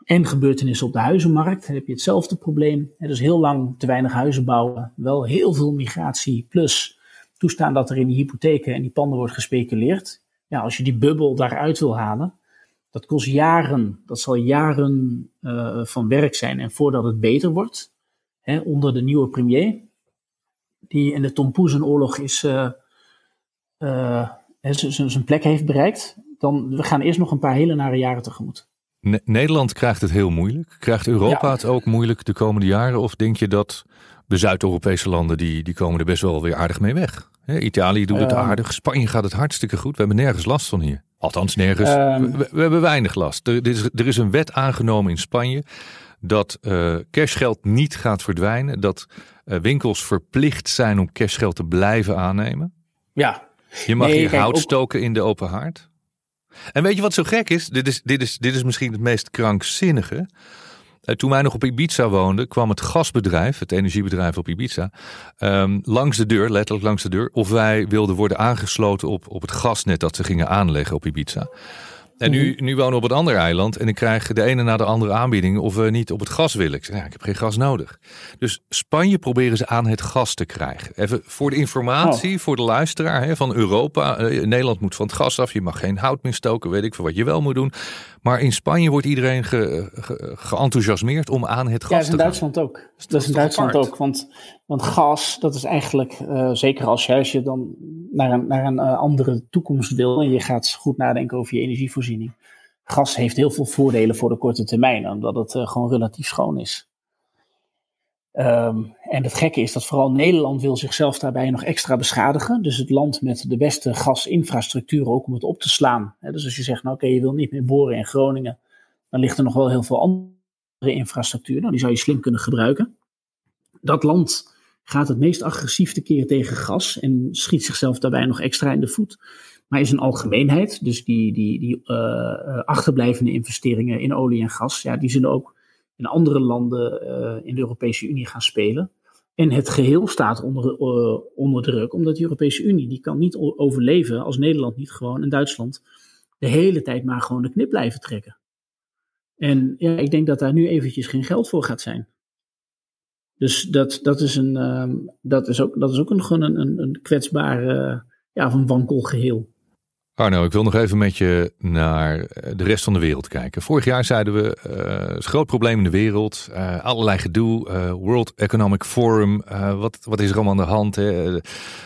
en gebeurtenissen op de huizenmarkt. Heb je hetzelfde probleem. Is heel lang te weinig huizen bouwen. Wel heel veel migratie. Plus toestaan dat er in die hypotheken en die panden wordt gespeculeerd. Ja, als je die bubbel daaruit wil halen, dat kost jaren. Dat zal jaren uh, van werk zijn. En voordat het beter wordt, hè, onder de nieuwe premier, die in de Tom oorlog is, uh, uh, zijn plek heeft bereikt, dan we gaan eerst nog een paar hele nare jaren tegemoet. Nederland krijgt het heel moeilijk. Krijgt Europa het ook moeilijk de komende jaren? Of denk je dat de Zuid-Europese landen die, die komen er best wel weer aardig mee weg? Italië doet het ehm. aardig. Spanje gaat het hartstikke goed. We hebben nergens last van hier. Althans, nergens. Ehm. we, hebben weinig last. Er, is, er is een wet aangenomen in Spanje dat uh, cashgeld niet gaat verdwijnen. Dat winkels verplicht zijn om cashgeld te blijven aannemen. Ja. Je mag nee, hier hout stoken in de open haard. En weet je wat zo gek is? Dit is, dit is, dit is misschien het meest krankzinnige. Eh, toen wij nog op Ibiza woonden, kwam het gasbedrijf, het energiebedrijf op Ibiza, um, langs de deur, letterlijk langs de deur, of wij wilden worden aangesloten op, op het gasnet dat ze gingen aanleggen op Ibiza. En nu, mhm. nu wonen we op het andere eiland en ik krijg de ene na de andere aanbieding of we niet op het gas willen. Ik zeg, ja, ik heb geen gas nodig. Dus Spanje proberen ze aan het gas te krijgen. Even voor de informatie, oh. voor de luisteraar hè, van Europa. Eh, Nederland moet van het gas af, je mag geen hout meer stoken, weet ik voor wat je wel moet doen. Maar in Spanje wordt iedereen ge, geenthousiasmeerd om aan het gas ja, te gaan. in Duitsland ook. Dat, is in Duitsland ook, want, want gas, dat is eigenlijk, uh, zeker als je, als je dan naar een, naar een uh, andere toekomst wil en je gaat goed nadenken over je energievoorziening. Gas heeft heel veel voordelen voor de korte termijn, omdat het uh, gewoon relatief schoon is. Um, en het gekke is dat vooral Nederland wil zichzelf daarbij nog extra beschadigen. Dus het land met de beste gasinfrastructuur ook om het op te slaan. dus als je zegt, nou oké, je wil niet meer boren in Groningen, dan ligt er nog wel heel veel andere infrastructuur. Nou, die zou je slim kunnen gebruiken. Dat land gaat het meest agressief tekeer tegen gas en schiet zichzelf daarbij nog extra in de voet. Maar is een algemeenheid, dus die, die, die uh, achterblijvende investeringen in olie en gas, ja, die zullen ook in andere landen uh, in de Europese Unie gaan spelen. En het geheel staat onder, onder druk, omdat de Europese Unie die kan niet overleven als Nederland niet gewoon en Duitsland de hele tijd maar gewoon de knip blijven trekken. En ja, ik denk dat daar nu eventjes geen geld voor gaat zijn. Dus dat, dat, is, een, uh, dat, is, ook, dat is ook een, een, een, uh, ja, of een wankel geheel. Arno, ik wil nog even met je naar eh, de rest van de wereld kijken. Vorig jaar zeiden we, uh, het groot probleem in de wereld. Uh, allerlei gedoe, World Economic Forum, wat, wat is er allemaal aan de hand? Hè?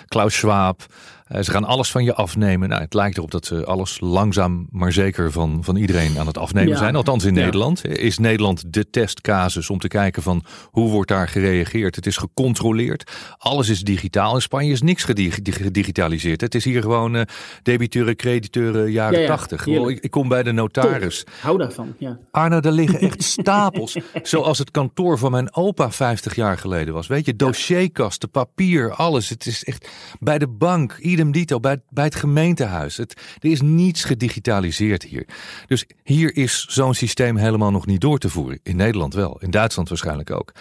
Klaus Schwab, eh, ze gaan alles van je afnemen. Nou, het lijkt erop dat ze alles langzaam maar zeker van, van iedereen aan het afnemen zijn. Althans in Nederland. Is Nederland de testcasus om te kijken van hoe wordt daar gereageerd? Het is gecontroleerd. Alles is digitaal. In Spanje is niks gedigitaliseerd. Het is hier gewoon uh, debiteuren, crediteuren, jaren tachtig. ik, ik, kom bij de notaris. Hou daarvan, ja. Arno, daar liggen echt stapels. zoals het kantoor van mijn opa 50 jaar geleden was. Weet je, dossierkasten, papier, alles. Het is echt bij de bank, ieder dito bij, bij het gemeentehuis. Het, er is niets gedigitaliseerd hier. Dus hier is zo'n systeem helemaal nog niet door te voeren. In Nederland wel, in Duitsland waarschijnlijk ook.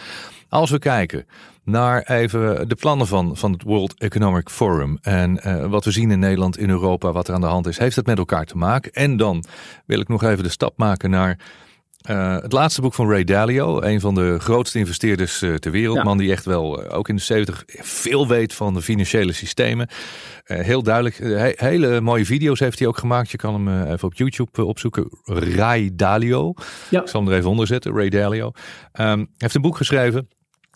Als we kijken naar even de plannen van, van het World Economic Forum en uh, wat we zien in Nederland, in Europa, wat er aan de hand is, heeft het met elkaar te maken. En dan wil ik nog even de stap maken naar uh, het laatste boek van Ray Dalio, een van de grootste investeerders uh, ter wereld. Man die echt wel uh, ook in de 70 veel weet van de financiële systemen. heel duidelijk. He hele mooie video's heeft hij ook gemaakt. Je kan hem even op YouTube opzoeken. Ray Dalio. Ja. Ik zal hem er even onder zetten. Ray Dalio. Um, heeft een boek geschreven.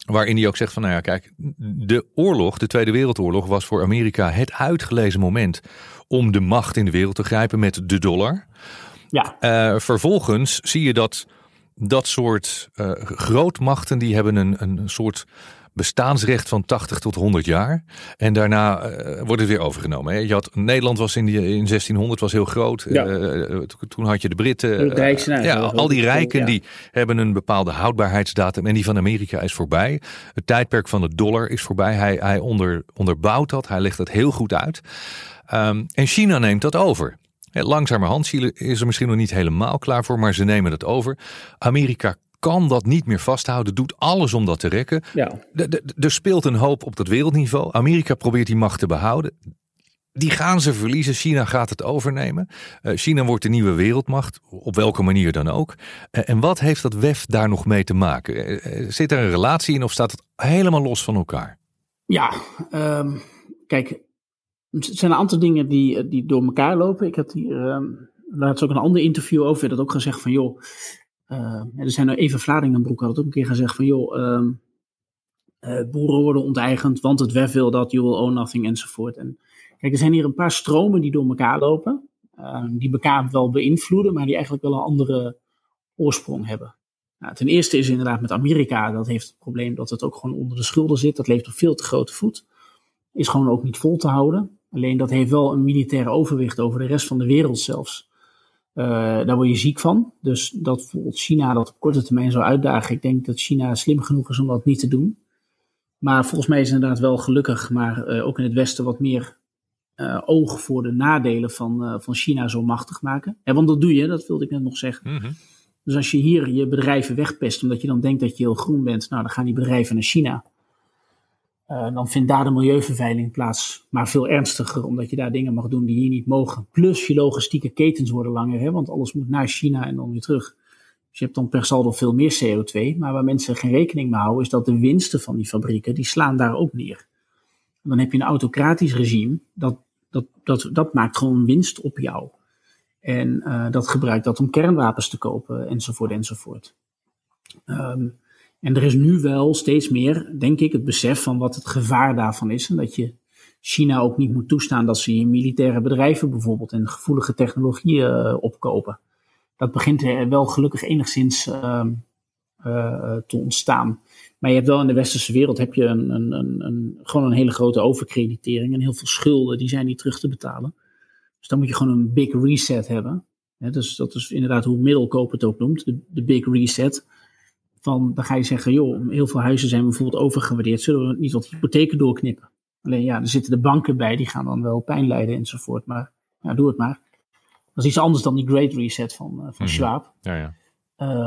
Waarin hij ook zegt van, nou ja, kijk, de oorlog, de Tweede Wereldoorlog, was voor Amerika het uitgelezen moment om de macht in de wereld te grijpen met de dollar. Ja. Uh, vervolgens zie je dat dat soort uh, grootmachten, die hebben een, een soort bestaansrecht van 80 tot 100 jaar. En daarna uh, wordt het weer overgenomen. Hè. Je had, Nederland was in, die, in 1600 was heel groot. Ja. Uh, toen had je de Britten. De ja, al die rijken die hebben een bepaalde houdbaarheidsdatum. En die van Amerika is voorbij. Het tijdperk van de dollar is voorbij. Hij, hij onder, onderbouwt dat. Hij legt dat heel goed uit. Um, en China neemt dat over. Langzamerhand is er misschien nog niet helemaal klaar voor, maar ze nemen het over. Amerika kan dat niet meer vasthouden, doet alles om dat te rekken. Ja. Er speelt een hoop op dat wereldniveau. Amerika probeert die macht te behouden. die gaan ze verliezen. China gaat het overnemen. Uh, China wordt de nieuwe wereldmacht, op welke manier dan ook. Uh, en wat heeft dat WEF daar nog mee te maken? Uh, zit er een relatie in of staat het helemaal los van elkaar? Ja, um, kijk, het zijn een aantal dingen die, die door elkaar lopen. Ik had hier um, laatst ook een ander interview over, dat ook gezegd van joh, er zijn er even Vlaardingenbroek had het ook een keer gezegd van joh, um, boeren worden onteigend, want het WEF wil dat, you will own nothing enzovoort. En Kijk, er zijn hier een paar stromen die door elkaar lopen, uh, die elkaar wel beïnvloeden, maar die eigenlijk wel een andere oorsprong hebben. Nou, ten eerste is inderdaad met Amerika, dat heeft het probleem dat het ook gewoon onder de schulden zit. Dat leeft op veel te grote voet. Is gewoon ook niet vol te houden. Alleen dat heeft wel een militair overwicht over de rest van de wereld zelfs. Uh, daar word je ziek van. Dus dat bijvoorbeeld China dat op korte termijn zou uitdagen. Ik denk dat China slim genoeg is om dat niet te doen. Maar volgens mij is het inderdaad wel gelukkig, maar uh, ook in het Westen wat meer uh, oog voor de nadelen van, van China zo machtig maken. Ja, want dat doe je, dat wilde ik net nog zeggen. Mm -hmm. Dus als je hier je bedrijven wegpest omdat je dan denkt dat je heel groen bent, nou dan gaan die bedrijven naar China. Uh, dan vindt daar de milieuvervuiling plaats, maar veel ernstiger, omdat je daar dingen mag doen die hier niet mogen. Plus je logistieke ketens worden langer, hè, want alles moet naar China en dan weer terug. Dus je hebt dan per saldo veel meer CO2. Maar waar mensen geen rekening mee houden, is dat de winsten van die fabrieken, die slaan daar ook neer. En dan heb je een autocratisch regime dat dat, dat, dat maakt gewoon winst op jou. En uh, dat gebruikt dat om kernwapens te kopen, enzovoort, enzovoort. Um, en er is nu wel steeds meer, denk ik, het besef van wat het gevaar daarvan is. En dat je China ook niet moet toestaan dat ze je militaire bedrijven bijvoorbeeld en gevoelige technologieën uh, opkopen. Dat begint wel gelukkig enigszins uh, uh, te ontstaan. Maar je hebt wel in de westerse wereld heb je een, een, een, een, gewoon een hele grote overkreditering en heel veel schulden die zijn niet terug te betalen. Dus dan moet je gewoon een big reset hebben. dus dat is inderdaad hoe Middelkoop het ook noemt, de big reset. Van, dan ga je zeggen, joh, heel veel huizen zijn bijvoorbeeld overgewaardeerd, zullen we niet wat hypotheken doorknippen? Alleen ja, er zitten de banken bij, die gaan dan wel pijn lijden enzovoort, maar ja, doe het maar. Dat is iets anders dan die great reset van, uh, van mm -hmm. Schwab. Ja, ja.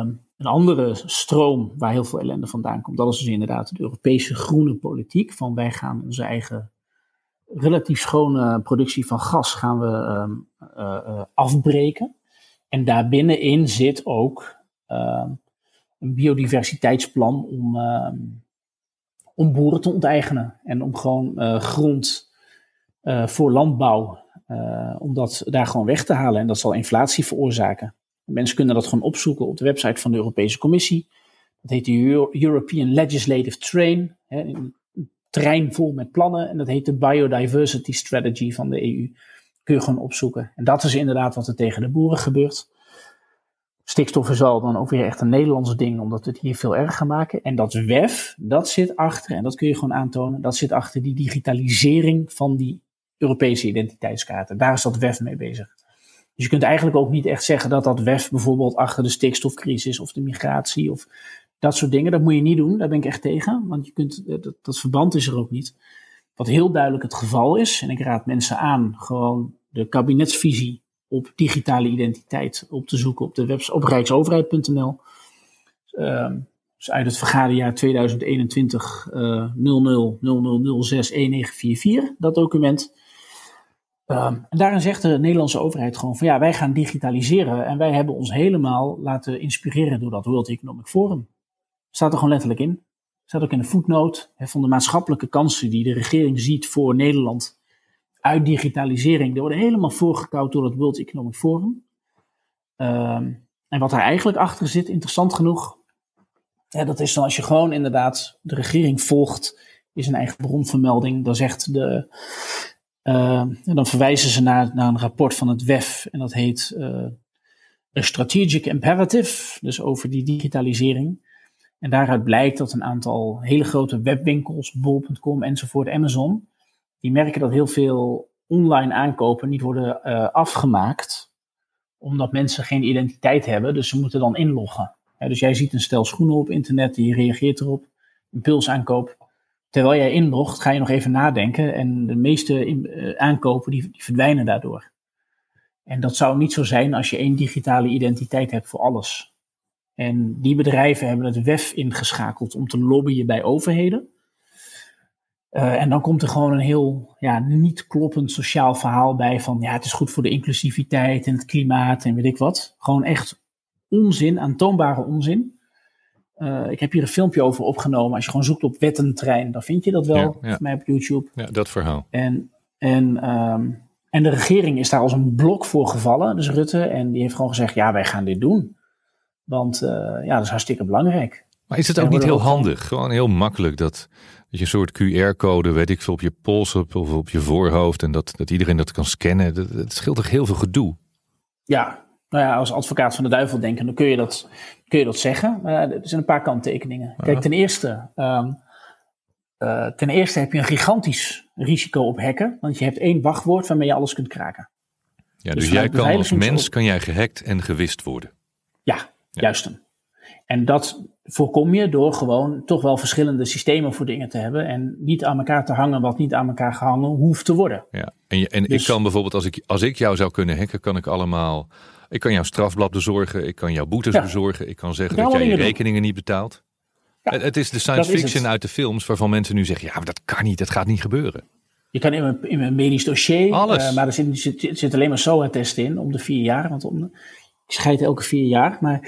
Um, een andere stroom waar heel veel ellende vandaan komt, dat is dus inderdaad de Europese groene politiek. Van wij gaan onze eigen relatief schone productie van gas gaan we um, uh, uh, afbreken. En daarbinnenin zit ook uh, een biodiversiteitsplan om, om boeren te onteigenen. En om gewoon uh, grond uh, voor landbouw, uh, om dat daar gewoon weg te halen. En dat zal inflatie veroorzaken. Mensen kunnen dat gewoon opzoeken op de website van de Europese Commissie. Dat heet de European Legislative Train. Hè, een trein vol met plannen. En dat heet de Biodiversity Strategy van de EU. Kun je gewoon opzoeken. En dat is inderdaad wat er tegen de boeren gebeurt. Stikstof is al dan ook weer echt een Nederlands ding, omdat we het hier veel erger maken. En dat WEF, dat zit achter, en dat kun je gewoon aantonen, dat zit achter die digitalisering van die Europese identiteitskaarten. Daar is dat WEF mee bezig. Dus je kunt eigenlijk ook niet echt zeggen dat dat WEF bijvoorbeeld achter de stikstofcrisis of de migratie of dat soort dingen. Dat moet je niet doen, daar ben ik echt tegen, want je kunt, eh, dat, dat verband is er ook niet. Wat heel duidelijk het geval is, en ik raad mensen aan gewoon de kabinetsvisie op digitale identiteit op te zoeken op de website op rijksoverheid.nl. Um, dus uit het vergaderjaar 2021 uh, 0000061944, dat document. Um, en daarin zegt de Nederlandse overheid gewoon van ja, wij gaan digitaliseren en wij hebben ons helemaal laten inspireren door dat World Economic Forum. Staat er gewoon letterlijk in. Staat ook in de footnote van de maatschappelijke kansen die de regering ziet voor Nederland uit digitalisering. Die worden helemaal voorgekoud door het World Economic Forum. Um, en wat daar eigenlijk achter zit, interessant genoeg, dat is dan als je gewoon inderdaad de regering volgt, is een eigen bronvermelding. Dan zegt de, uh, en dan verwijzen ze naar, naar een rapport van het WEF en dat heet uh, A Strategic Imperative, dus over die digitalisering. En daaruit blijkt dat een aantal hele grote webwinkels, bol.com enzovoort, Amazon, die merken dat heel veel online aankopen niet worden uh, afgemaakt, omdat mensen geen identiteit hebben, dus ze moeten dan inloggen. Dus jij ziet een stel schoenen op internet, die reageert erop, impulsaankoop. Terwijl jij inlogt, ga je nog even nadenken en de meeste uh, aankopen die, die verdwijnen daardoor. En dat zou niet zo zijn als je één digitale identiteit hebt voor alles. En die bedrijven hebben het WEF ingeschakeld om te lobbyen bij overheden. Uh, en dan komt er gewoon een heel ja, niet kloppend sociaal verhaal bij van ja, het is goed voor de inclusiviteit en het klimaat en weet ik wat. Gewoon echt onzin, aantoonbare onzin. Uh, ik heb hier een filmpje over opgenomen. Als je gewoon zoekt op wettentrein, dan vind je dat wel. Ja, ja. mij op YouTube. Ja, dat verhaal. En, en, um, en de regering is daar als een blok voor gevallen, dus Rutte. En die heeft gewoon gezegd, ja, wij gaan dit doen. Want uh, ja, dat is hartstikke belangrijk. Maar is het ook niet heel handig? Gewoon heel makkelijk dat, dat je een soort QR-code, weet ik veel, op je pols of op je voorhoofd. En dat, dat iedereen dat kan scannen. Dat, dat scheelt toch heel veel gedoe? Ja, nou ja, als advocaat van de duivel denken, dan kun je dat, kun je dat zeggen. Maar er zijn een paar kanttekeningen. Kijk, ten eerste, um, uh, ten eerste heb je een gigantisch risico op hacken. Want je hebt één wachtwoord waarmee je alles kunt kraken. Ja, dus, dus jij kan als mens kan jij gehackt en gewist worden. Ja, ja. juist. En dat voorkom je door gewoon toch wel verschillende systemen voor dingen te hebben. En niet aan elkaar te hangen wat niet aan elkaar gehangen hoeft te worden. Ja, en, je, en ik dus- kan bijvoorbeeld, als ik, als ik jou zou kunnen hacken, kan ik allemaal ik kan jouw strafblad bezorgen, ik kan jouw boetes bezorgen, ik kan zeggen dat jij je rekeningen niet betaalt. Ja, het is de science fiction uit de films waarvan mensen nu zeggen, ja, maar dat kan niet, dat gaat niet gebeuren. Je kan in mijn, in mijn medisch dossier, Alles. Uh, maar er zit, zit, zit alleen maar SOA-test in om de vier jaar, want om, ik scheid elke vier jaar. Maar,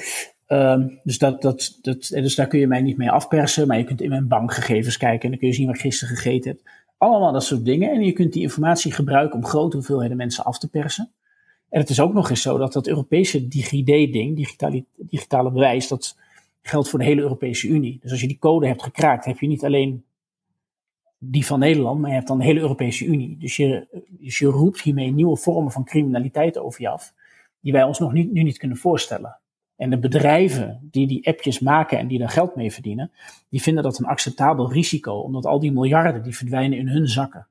uh, dus, dat, dat, dat, dus daar kun je mij niet mee afpersen, maar je kunt in mijn bankgegevens kijken en dan kun je zien wat ik gisteren gegeten heb. Allemaal dat soort dingen. En je kunt die informatie gebruiken om grote hoeveelheden mensen af te persen. En het is ook nog eens zo dat dat Europese DigiD-ding, digitale bewijs, dat geldt voor de hele Europese Unie. Dus als je die code hebt gekraakt, heb je niet alleen die van Nederland, maar je hebt dan de hele Europese Unie. Dus je, dus je roept hiermee nieuwe vormen van criminaliteit over je af, die wij ons nog niet, nu niet kunnen voorstellen. En de bedrijven die die appjes maken en die daar geld mee verdienen, die vinden dat een acceptabel risico, omdat al die miljarden die verdwijnen in hun zakken.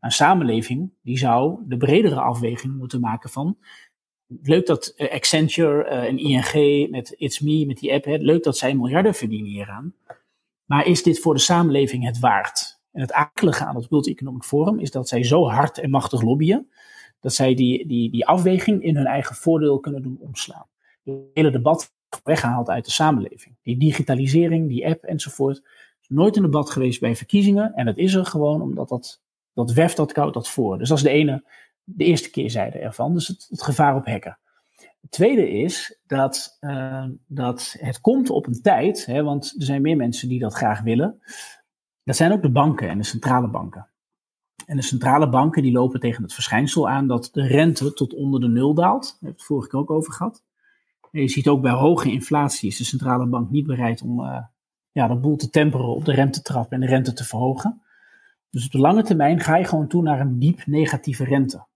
Een samenleving die zou de bredere afweging moeten maken van. Leuk dat eh, Accenture uh, en ING met It's Me, met die app, leuk dat zij miljarden verdienen hieraan. Maar is dit voor de samenleving het waard? En het akelige aan het World Economic Forum is dat zij zo hard en machtig lobbyen, dat zij die, die, die afweging in hun eigen voordeel kunnen doen omslaan. Het hele debat weggehaald uit de samenleving. Die digitalisering, die app enzovoort, is nooit een debat geweest bij verkiezingen. En dat is er gewoon omdat dat dat weft dat koud dat voor. Dus dat is de ene, de eerste keerzijde ervan. Dus het, gevaar op hacken. Het tweede is dat, uh, dat het komt op een tijd, hè, want er zijn meer mensen die dat graag willen. Dat zijn ook de banken en de centrale banken. En de centrale banken die lopen tegen het verschijnsel aan dat de rente tot onder de nul daalt. Daar hebben we het vorige keer ook over gehad. Je ziet ook bij hoge inflatie is de centrale bank niet bereid om uh, ja, de boel te temperen op de rentetrap en de rente te verhogen. Dus op de lange termijn ga je gewoon toe naar een diep negatieve rente.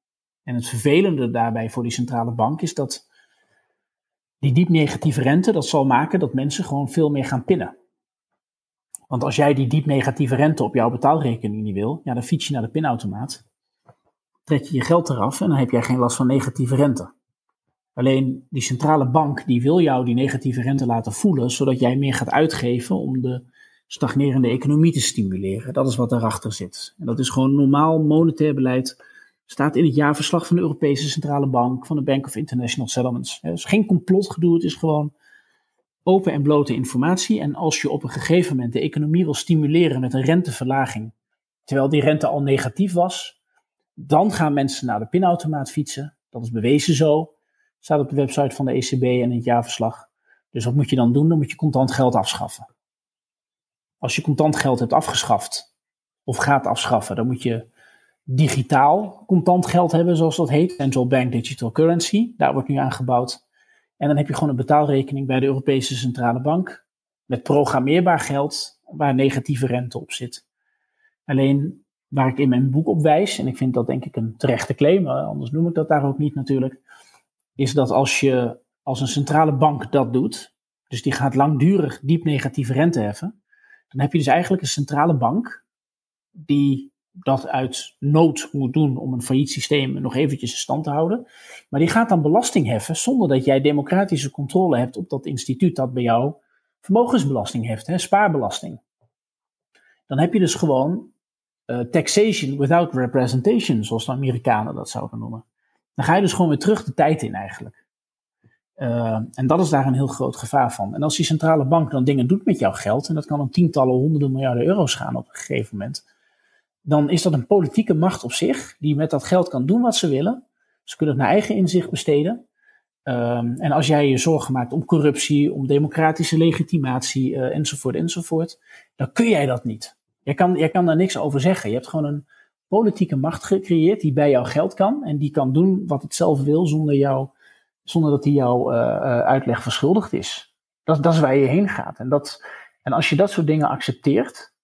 En het vervelende daarbij voor die centrale bank is dat die diep negatieve rente, dat zal maken dat mensen gewoon veel meer gaan pinnen. Want als jij die diep negatieve rente op jouw betaalrekening niet wil, ja, dan fiets je naar de pinautomaat, trek je je geld eraf en dan heb jij geen last van negatieve rente. Alleen die centrale bank die wil jou die negatieve rente laten voelen, zodat jij meer gaat uitgeven om de stagnerende economie te stimuleren. Dat is wat daarachter zit. En dat is gewoon normaal monetair beleid. Staat in het jaarverslag van de Europese Centrale Bank, van de Bank of International Settlements. Het is geen complotgedoe, het is gewoon open en blote informatie. En als je op een gegeven moment de economie wil stimuleren met een renteverlaging, terwijl die rente al negatief was, dan gaan mensen naar de pinautomaat fietsen. Dat is bewezen zo. Staat op de website van de ECB en het jaarverslag. Dus wat moet je dan doen? Dan moet je contant geld afschaffen. Als je contant geld hebt afgeschaft of gaat afschaffen, dan moet je digitaal contant geld hebben, zoals dat heet. Central Bank Digital Currency. Daar wordt nu aan gebouwd. En dan heb je gewoon een betaalrekening bij de Europese Centrale Bank. Met programmeerbaar geld waar negatieve rente op zit. Alleen waar ik in mijn boek op wijs, en ik vind dat denk ik een terechte claim, anders noem ik dat daar ook niet natuurlijk, is dat als je als een centrale bank dat doet, dus die gaat langdurig diep negatieve rente heffen, dan heb je dus eigenlijk een centrale bank die dat uit nood moet doen om een failliet systeem nog eventjes in stand te houden. Maar die gaat dan belasting heffen zonder dat jij democratische controle hebt op dat instituut dat bij jou vermogensbelasting heeft, hè, spaarbelasting. Dan heb je dus gewoon uh, taxation without representation, zoals de Amerikanen dat zouden noemen. Dan ga je dus gewoon weer terug de tijd in eigenlijk. Uh, en dat is daar een heel groot gevaar van. En als die centrale bank dan dingen doet met jouw geld, en dat kan om tientallen, honderden miljarden euro's gaan op een gegeven moment, dan is dat een politieke macht op zich, die met dat geld kan doen wat ze willen. Ze kunnen het naar eigen inzicht besteden. Um, en als jij je zorgen maakt om corruptie, om democratische legitimatie uh, enzovoort enzovoort, dan kun jij dat niet. Jij kan, jij kan daar niks over zeggen. Je hebt gewoon een politieke macht gecreëerd die bij jou geld kan en die kan doen wat het zelf wil zonder, jou, zonder dat die jouw uh, uh, uitleg verschuldigd is. Dat, dat is waar je heen gaat. En, dat, en als je dat soort dingen accepteert,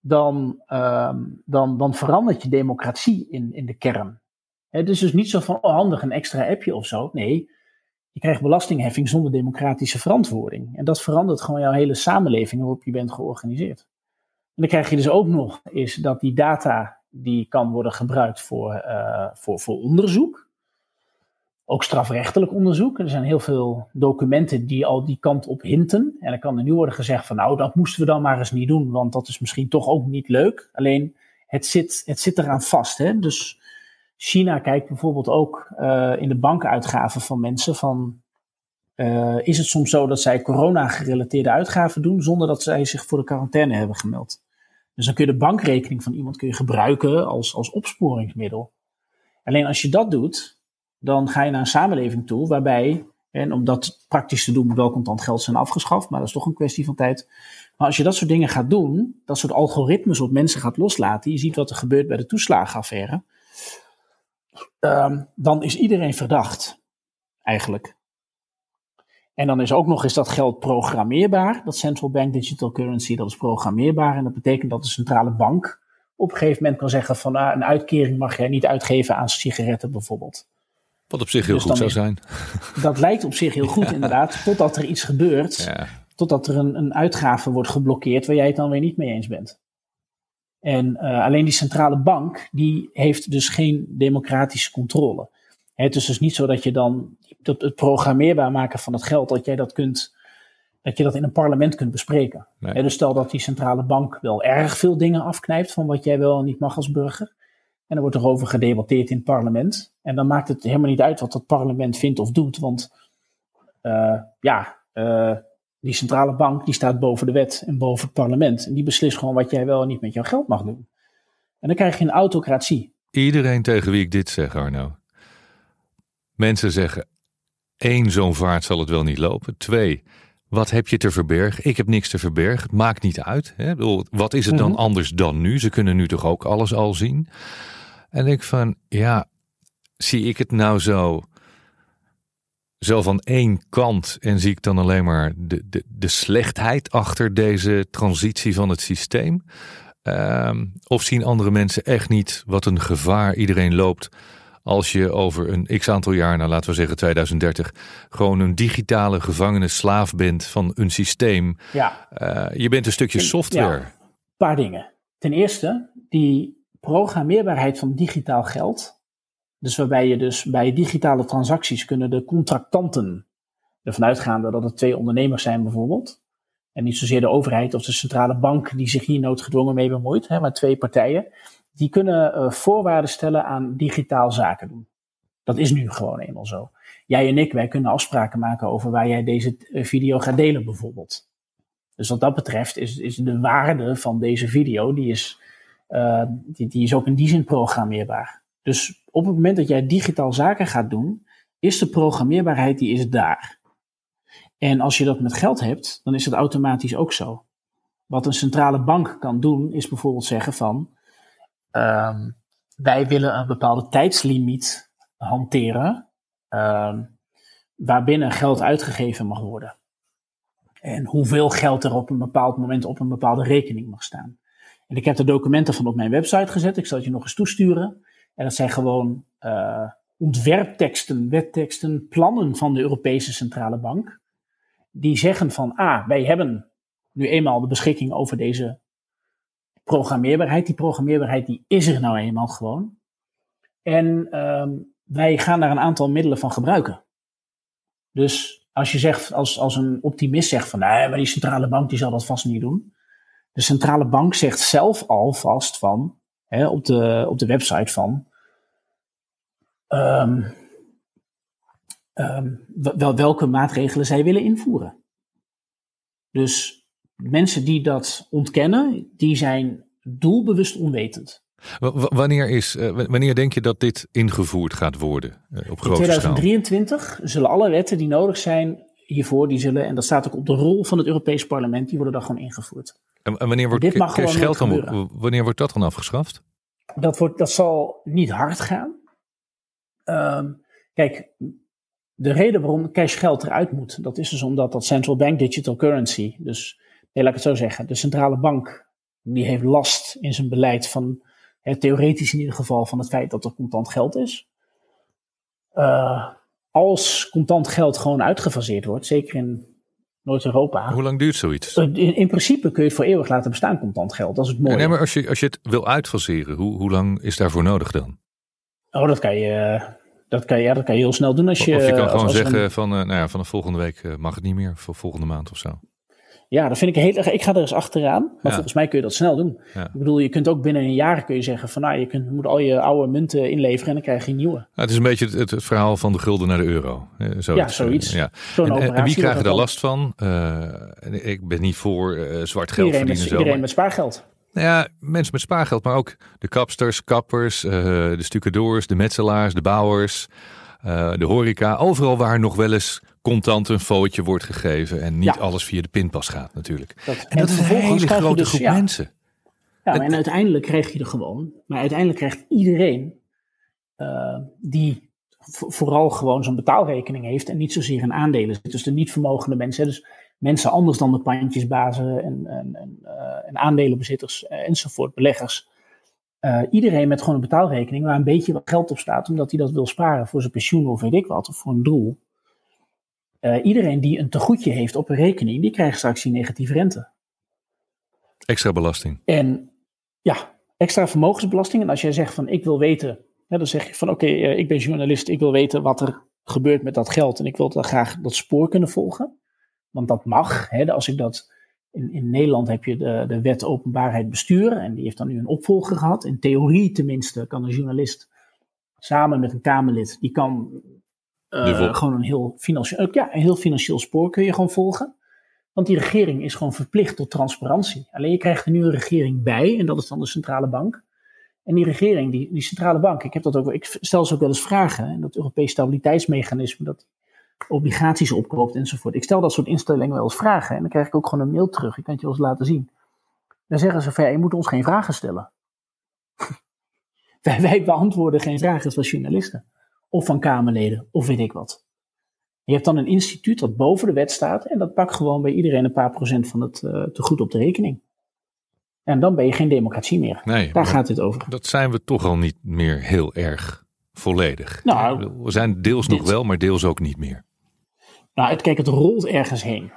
dan, um, dan, dan verandert je democratie in, in de kern. Het is dus niet zo van, oh handig, een extra appje of zo. Nee, je krijgt belastingheffing zonder democratische verantwoording. En dat verandert gewoon jouw hele samenleving waarop je bent georganiseerd. En dan krijg je dus ook nog is dat die data die kan worden gebruikt voor, uh, voor, voor onderzoek. Ook strafrechtelijk onderzoek. Er zijn heel veel documenten die al die kant op hinten. En dan kan er nu worden gezegd van nou, dat moesten we dan maar eens niet doen, want dat is misschien toch ook niet leuk. Alleen het zit, het zit eraan vast. Hè? Dus China kijkt bijvoorbeeld ook uh, in de bankenuitgaven van mensen van uh, is het soms zo dat zij corona-gerelateerde uitgaven doen zonder dat zij zich voor de quarantaine hebben gemeld. Dus dan kun je de bankrekening van iemand kun je gebruiken als, als opsporingsmiddel. Alleen als je dat doet, dan ga je naar een samenleving toe waarbij, en om dat praktisch te doen, moet wel contant geld zijn afgeschaft, maar dat is toch een kwestie van tijd. Maar als je dat soort dingen gaat doen, dat soort algoritmes op mensen gaat loslaten, je ziet wat er gebeurt bij de toeslagenaffaire, um, dan is iedereen verdacht, eigenlijk. En dan is ook nog eens dat geld programmeerbaar. Dat central bank digital currency, dat is programmeerbaar. En dat betekent dat de centrale bank op een gegeven moment kan zeggen van ah, een uitkering mag jij niet uitgeven aan sigaretten bijvoorbeeld. Wat op zich heel dus goed zou zijn. Dat lijkt op zich heel goed inderdaad, totdat er iets gebeurt. Ja. Totdat er een, een uitgave wordt geblokkeerd waar jij het dan weer niet mee eens bent. En uh, alleen die centrale bank, die heeft dus geen democratische controle. Het is dus niet zo dat je dan dat het programmeerbaar maken van het geld, dat jij dat kunt, dat je dat in een parlement kunt bespreken. Nee. dus stel dat die centrale bank wel erg veel dingen afknijpt van wat jij wel en niet mag als burger. En dan wordt er over gedebatteerd in het parlement. En dan maakt het helemaal niet uit wat dat parlement vindt of doet. Want uh, ja, uh, die centrale bank die staat boven de wet en boven het parlement. En die beslist gewoon wat jij wel en niet met jouw geld mag doen. En dan krijg je een autocratie. Iedereen tegen wie ik dit zeg, Arno. Mensen zeggen: één, zo'n vaart zal het wel niet lopen. Twee, wat heb je te verbergen? Ik heb niks te verbergen. Het maakt niet uit. Hè? Wat is het dan mhm. anders dan nu? Ze kunnen nu toch ook alles al zien? En ik van, ja, zie ik het nou zo, zo van één kant en zie ik dan alleen maar de, de, de slechtheid achter deze transitie van het systeem? Um, of zien andere mensen echt niet wat een gevaar iedereen loopt als je over een x aantal jaar, nou laten we zeggen 2030, gewoon een digitale gevangene slaaf bent van een systeem. Ja. Uh, je bent een stukje software. Een paar dingen. Ten eerste, die programmeerbaarheid van digitaal geld. Dus waarbij je dus bij digitale transacties kunnen de contractanten ervan uitgaande dat het twee ondernemers zijn bijvoorbeeld. En niet zozeer de overheid of de centrale bank die zich hier noodgedwongen mee bemoeit, hè, maar twee partijen die kunnen uh, voorwaarden stellen aan digitaal zaken doen. Dat is nu gewoon eenmaal zo. Jij en ik, wij kunnen afspraken maken over waar jij deze eh, video gaat delen bijvoorbeeld. Dus wat dat betreft is, is de waarde van deze video, die is, uh, die, die is ook in die zin programmeerbaar. Dus op het moment dat jij digitaal zaken gaat doen, is de programmeerbaarheid die is daar. En als je dat met geld hebt, dan is het automatisch ook zo. Wat een centrale bank kan doen, is bijvoorbeeld zeggen van, Um, wij willen een bepaalde tijdslimiet hanteren, um, waarbinnen geld uitgegeven mag worden. En hoeveel geld er op een bepaald moment op een bepaalde rekening mag staan. En ik heb de documenten van op mijn website gezet. Ik zal het je nog eens toesturen. En dat zijn gewoon uh, ontwerpteksten, wetteksten, plannen van de Europese Centrale Bank. Die zeggen van, ah, wij hebben nu eenmaal de beschikking over deze programmeerbaarheid. Die programmeerbaarheid die is er nou eenmaal gewoon. En um, wij gaan daar een aantal middelen van gebruiken. Dus als je zegt, als, als een optimist zegt van nee, maar die centrale bank die zal dat vast niet doen. De centrale bank zegt zelf al vast van, hè, op, de, op de website van, um, wel, welke maatregelen zij willen invoeren. Dus mensen die dat ontkennen, die zijn doelbewust onwetend. Wanneer, is, wanneer denk je dat dit ingevoerd gaat worden op grote In 2023 zullen alle wetten die nodig zijn hiervoor, die zullen, en dat staat ook op de rol van het Europees Parlement, die worden dan gewoon ingevoerd. En, wanneer wordt dit mag geld dan, wanneer wordt dat dan afgeschaft? Dat, wordt, dat zal niet hard gaan. Ehm, kijk, de reden waarom cashgeld eruit moet, dat is dus omdat dat central bank digital currency, dus nee, laat ik het zo zeggen, de centrale bank, die heeft last in zijn beleid van, hè, theoretisch in ieder geval, van het feit dat er contant geld is. Uh, als contant geld gewoon uitgefaseerd wordt, zeker in Noord-Europa. Hoe lang duurt zoiets? In, in, principe kun je het voor eeuwig laten bestaan, contant geld. Dat is het mooie. Nee, maar als je, als je het wil uitfaseren, hoe, hoe lang is daarvoor nodig dan? Oh, dat kan je, dat kan, ja, dat kan je heel snel doen als je... Of je kan gewoon zeggen van, uh, nou ja, vanaf volgende week eh, mag het niet meer, voor volgende maand of zo. Ja, dat vind ik heel erg. Ik ga er eens achteraan. Maar volgens mij kun je dat snel doen. Ik bedoel, je kunt ook binnen een jaar kun je zeggen van nou, je kunt, moet al je oude munten inleveren en dan krijg je nieuwe. het is een beetje het, het, verhaal van de gulden naar de euro. Zoiets. Ja, zoiets. Ja. En, en, wie krijgen daar last van? Uh, ik ben niet voor uh, zwart geld iedereen verdienen. Met, iedereen met spaargeld. Nou ja, mensen met spaargeld, maar ook de kapsters, kappers, uh, de stucadoors, de metselaars, de bouwers, de horeca. Overal waar nog wel eens contant een footje wordt gegeven en niet alles via de pinpas gaat natuurlijk. en, en, dat is een hele grote dus, groep mensen. Ja, en uiteindelijk krijg je er gewoon, maar uiteindelijk krijgt iedereen uh, die vooral gewoon zo'n betaalrekening heeft en niet zozeer in aandelen zit. Dus de niet vermogende mensen, dus mensen anders dan de pandjesbazen en, en, en, uh, en aandelenbezitters uh, enzovoort, beleggers. iedereen met gewoon een betaalrekening waar een beetje wat geld op staat, omdat hij dat wil sparen voor zijn pensioen of weet ik wat, of voor een doel. Uh, iedereen die een tegoedje heeft op een rekening, die krijgt straks die negatieve rente. Extra belasting. En ja, extra vermogensbelasting. En als jij zegt van ik wil weten, dan zeg je van oké, okay, uh, ik ben journalist, ik wil weten wat er gebeurt met dat geld. En ik wil dan graag dat spoor kunnen volgen. Want dat mag. Hè, als ik dat. In, in Nederland heb je de, de wet openbaarheid bestuur. En die heeft dan nu een opvolger gehad. In theorie tenminste kan een journalist samen met een Kamerlid, die kan uh, gewoon een heel, financieel, ja, een heel financieel spoor kun je gewoon volgen. Want die regering is gewoon verplicht tot transparantie. Alleen je krijgt er nu een regering bij, en dat is dan de centrale bank. En die regering, die, die centrale bank, ik, heb dat ook, ik stel ze ook wel eens vragen. En dat Europees stabiliteitsmechanisme, dat obligaties opkoopt enzovoort. Ik stel dat soort instellingen wel eens vragen. En dan krijg ik ook gewoon een mail terug. Ik kan het je wel eens laten zien. Dan zeggen ze van, ja, je moet ons geen vragen stellen. wij, wij beantwoorden geen vragen als journalisten of van Kamerleden, of weet ik wat. Je hebt dan een instituut dat boven de wet staat en dat pakt gewoon bij iedereen een paar procent van het uh, tegoed op de rekening. En dan ben je geen democratie meer. Nee, Daar gaat het over. Dat zijn we toch al niet meer heel erg volledig. Nou, we zijn deels nog wel, maar deels ook niet meer. Nou, het, kijk, het rolt ergens heen.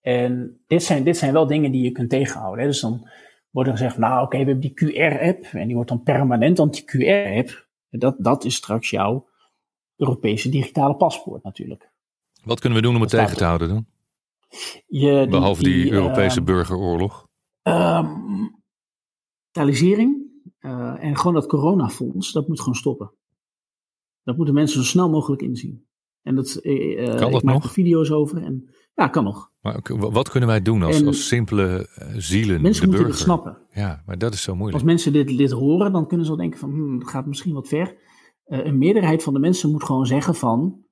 En dit zijn, dit zijn wel dingen die je kunt tegenhouden. Hè. Dus dan wordt er gezegd, nou oké, we hebben die QR-app. En die wordt dan permanent, want dat, dat is straks jouw Europese digitale paspoort natuurlijk. Wat kunnen we doen om het tegen te houden dan? Je, Behalve die, Europese uh, burgeroorlog. Digitalisering uh, en gewoon dat coronafonds, dat moet gewoon stoppen. Dat moeten mensen zo snel mogelijk inzien. En dat, uh, kan dat ik maak nog? er video's over. En, ja, kan nog. Maar wat kunnen wij doen als, als simpele zielen? Mensen de moeten het snappen. Ja, maar dat is zo moeilijk. Als mensen dit, dit horen, dan kunnen ze wel denken van, hmm, het gaat misschien wat ver. Uh, een meerderheid van de mensen moet gewoon zeggen van,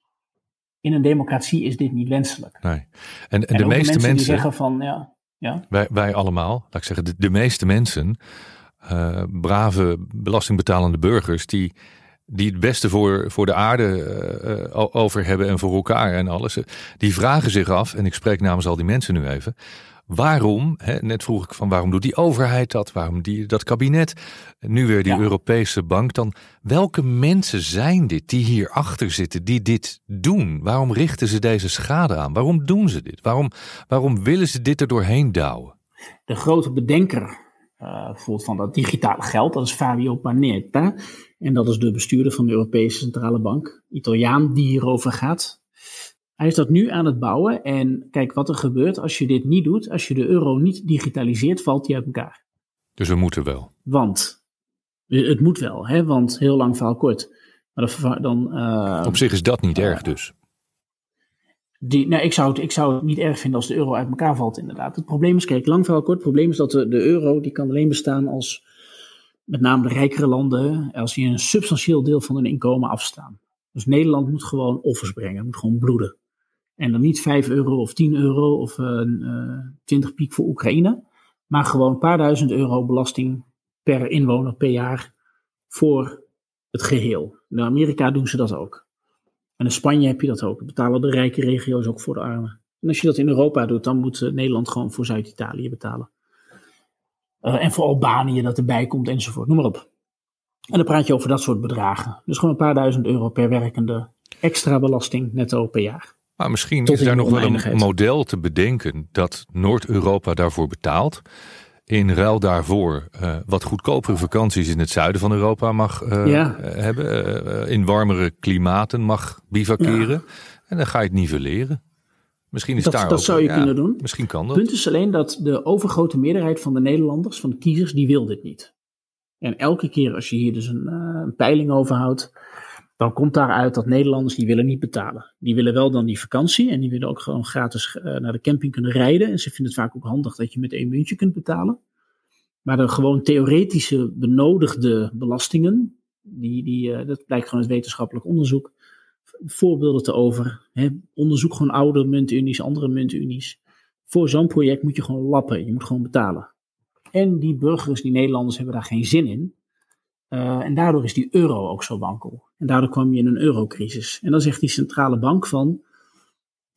in een democratie is dit niet wenselijk. Nee. En, en, de meeste mensen, die zeggen van, ja. ja. Wij, wij allemaal, laat ik zeggen, de, de meeste mensen, uh, brave belastingbetalende burgers, die die het beste voor, voor de aarde uh, over hebben en voor elkaar en alles. Die vragen zich af, en ik spreek namens al die mensen nu even. Waarom, hè, net vroeg ik van waarom doet die overheid dat? Waarom die, dat kabinet? Nu weer die ja. Europese bank. Dan welke mensen zijn dit die hierachter zitten, die dit doen? Waarom richten ze deze schade aan? Waarom doen ze dit? Waarom, waarom willen ze dit er doorheen douwen? De grote bedenker uh, bijvoorbeeld van dat digitale geld, dat is Fabio Panetta. En dat is de bestuurder van de Europese Centrale Bank, Italiaan, die hierover gaat. Hij is dat nu aan het bouwen. En kijk wat er gebeurt als je dit niet doet. Als je de euro niet digitaliseert, valt die uit elkaar. Dus we moeten wel. Want, het moet wel, hè? want heel lang verhaal kort. Maar dan, uh, Op zich is dat niet uh, erg dus. Die, nou, ik, zou het, ik zou het niet erg vinden als de euro uit elkaar valt, inderdaad. Het probleem is, kijk, lang verhaal kort, het probleem is dat de, de euro, die kan alleen bestaan als met name de rijkere landen, als die een substantieel deel van hun inkomen afstaan. Dus Nederland moet gewoon offers brengen, moet gewoon bloeden. En dan niet 5 euro of 10 euro of uh, uh, 20 piek voor Oekraïne, maar gewoon een paar duizend euro belasting per inwoner per jaar voor het geheel. In Amerika doen ze dat ook. En in Spanje heb je dat ook. Betalen de rijke regio's ook voor de armen. En als je dat in Europa doet, dan moet Nederland gewoon voor Zuid-Italië betalen. Uh, en voor Albanië dat erbij komt enzovoort. Noem maar op. En dan praat je over dat soort bedragen. Dus gewoon een paar duizend euro per werkende extra belasting netto per jaar. Maar misschien is daar nog wel een model te bedenken dat Noord-Europa daarvoor betaalt. In ruil daarvoor uh, wat goedkopere vakanties in het zuiden van Europa mag uh, ja. hebben. in warmere klimaten mag bivakeren. Ja. En dan ga je het nivelleren. Misschien is dat, daar dat zou je kunnen doen. Misschien kan dat. Het punt is alleen dat de overgrote meerderheid van de Nederlanders, van de kiezers, die wil dit niet. En elke keer als je hier dus een, uh, een peiling over houdt, dan komt daaruit dat Nederlanders die willen niet betalen. Die willen wel dan die vakantie en die willen ook gewoon gratis uh, naar de camping kunnen rijden. En ze vinden het vaak ook handig dat je met één muntje kunt betalen. Maar de gewoon theoretische benodigde belastingen, die, die, uh, dat blijkt gewoon uit wetenschappelijk onderzoek, voorbeelden te over. Hè. Onderzoek gewoon oude muntunies, andere muntunies. Voor zo'n project moet je gewoon lappen, je moet gewoon betalen. En die burgers, die Nederlanders, hebben daar geen zin in. Uh, en daardoor is die euro ook zo wankel. En daardoor kwam je in een eurocrisis. En dan zegt die centrale bank van,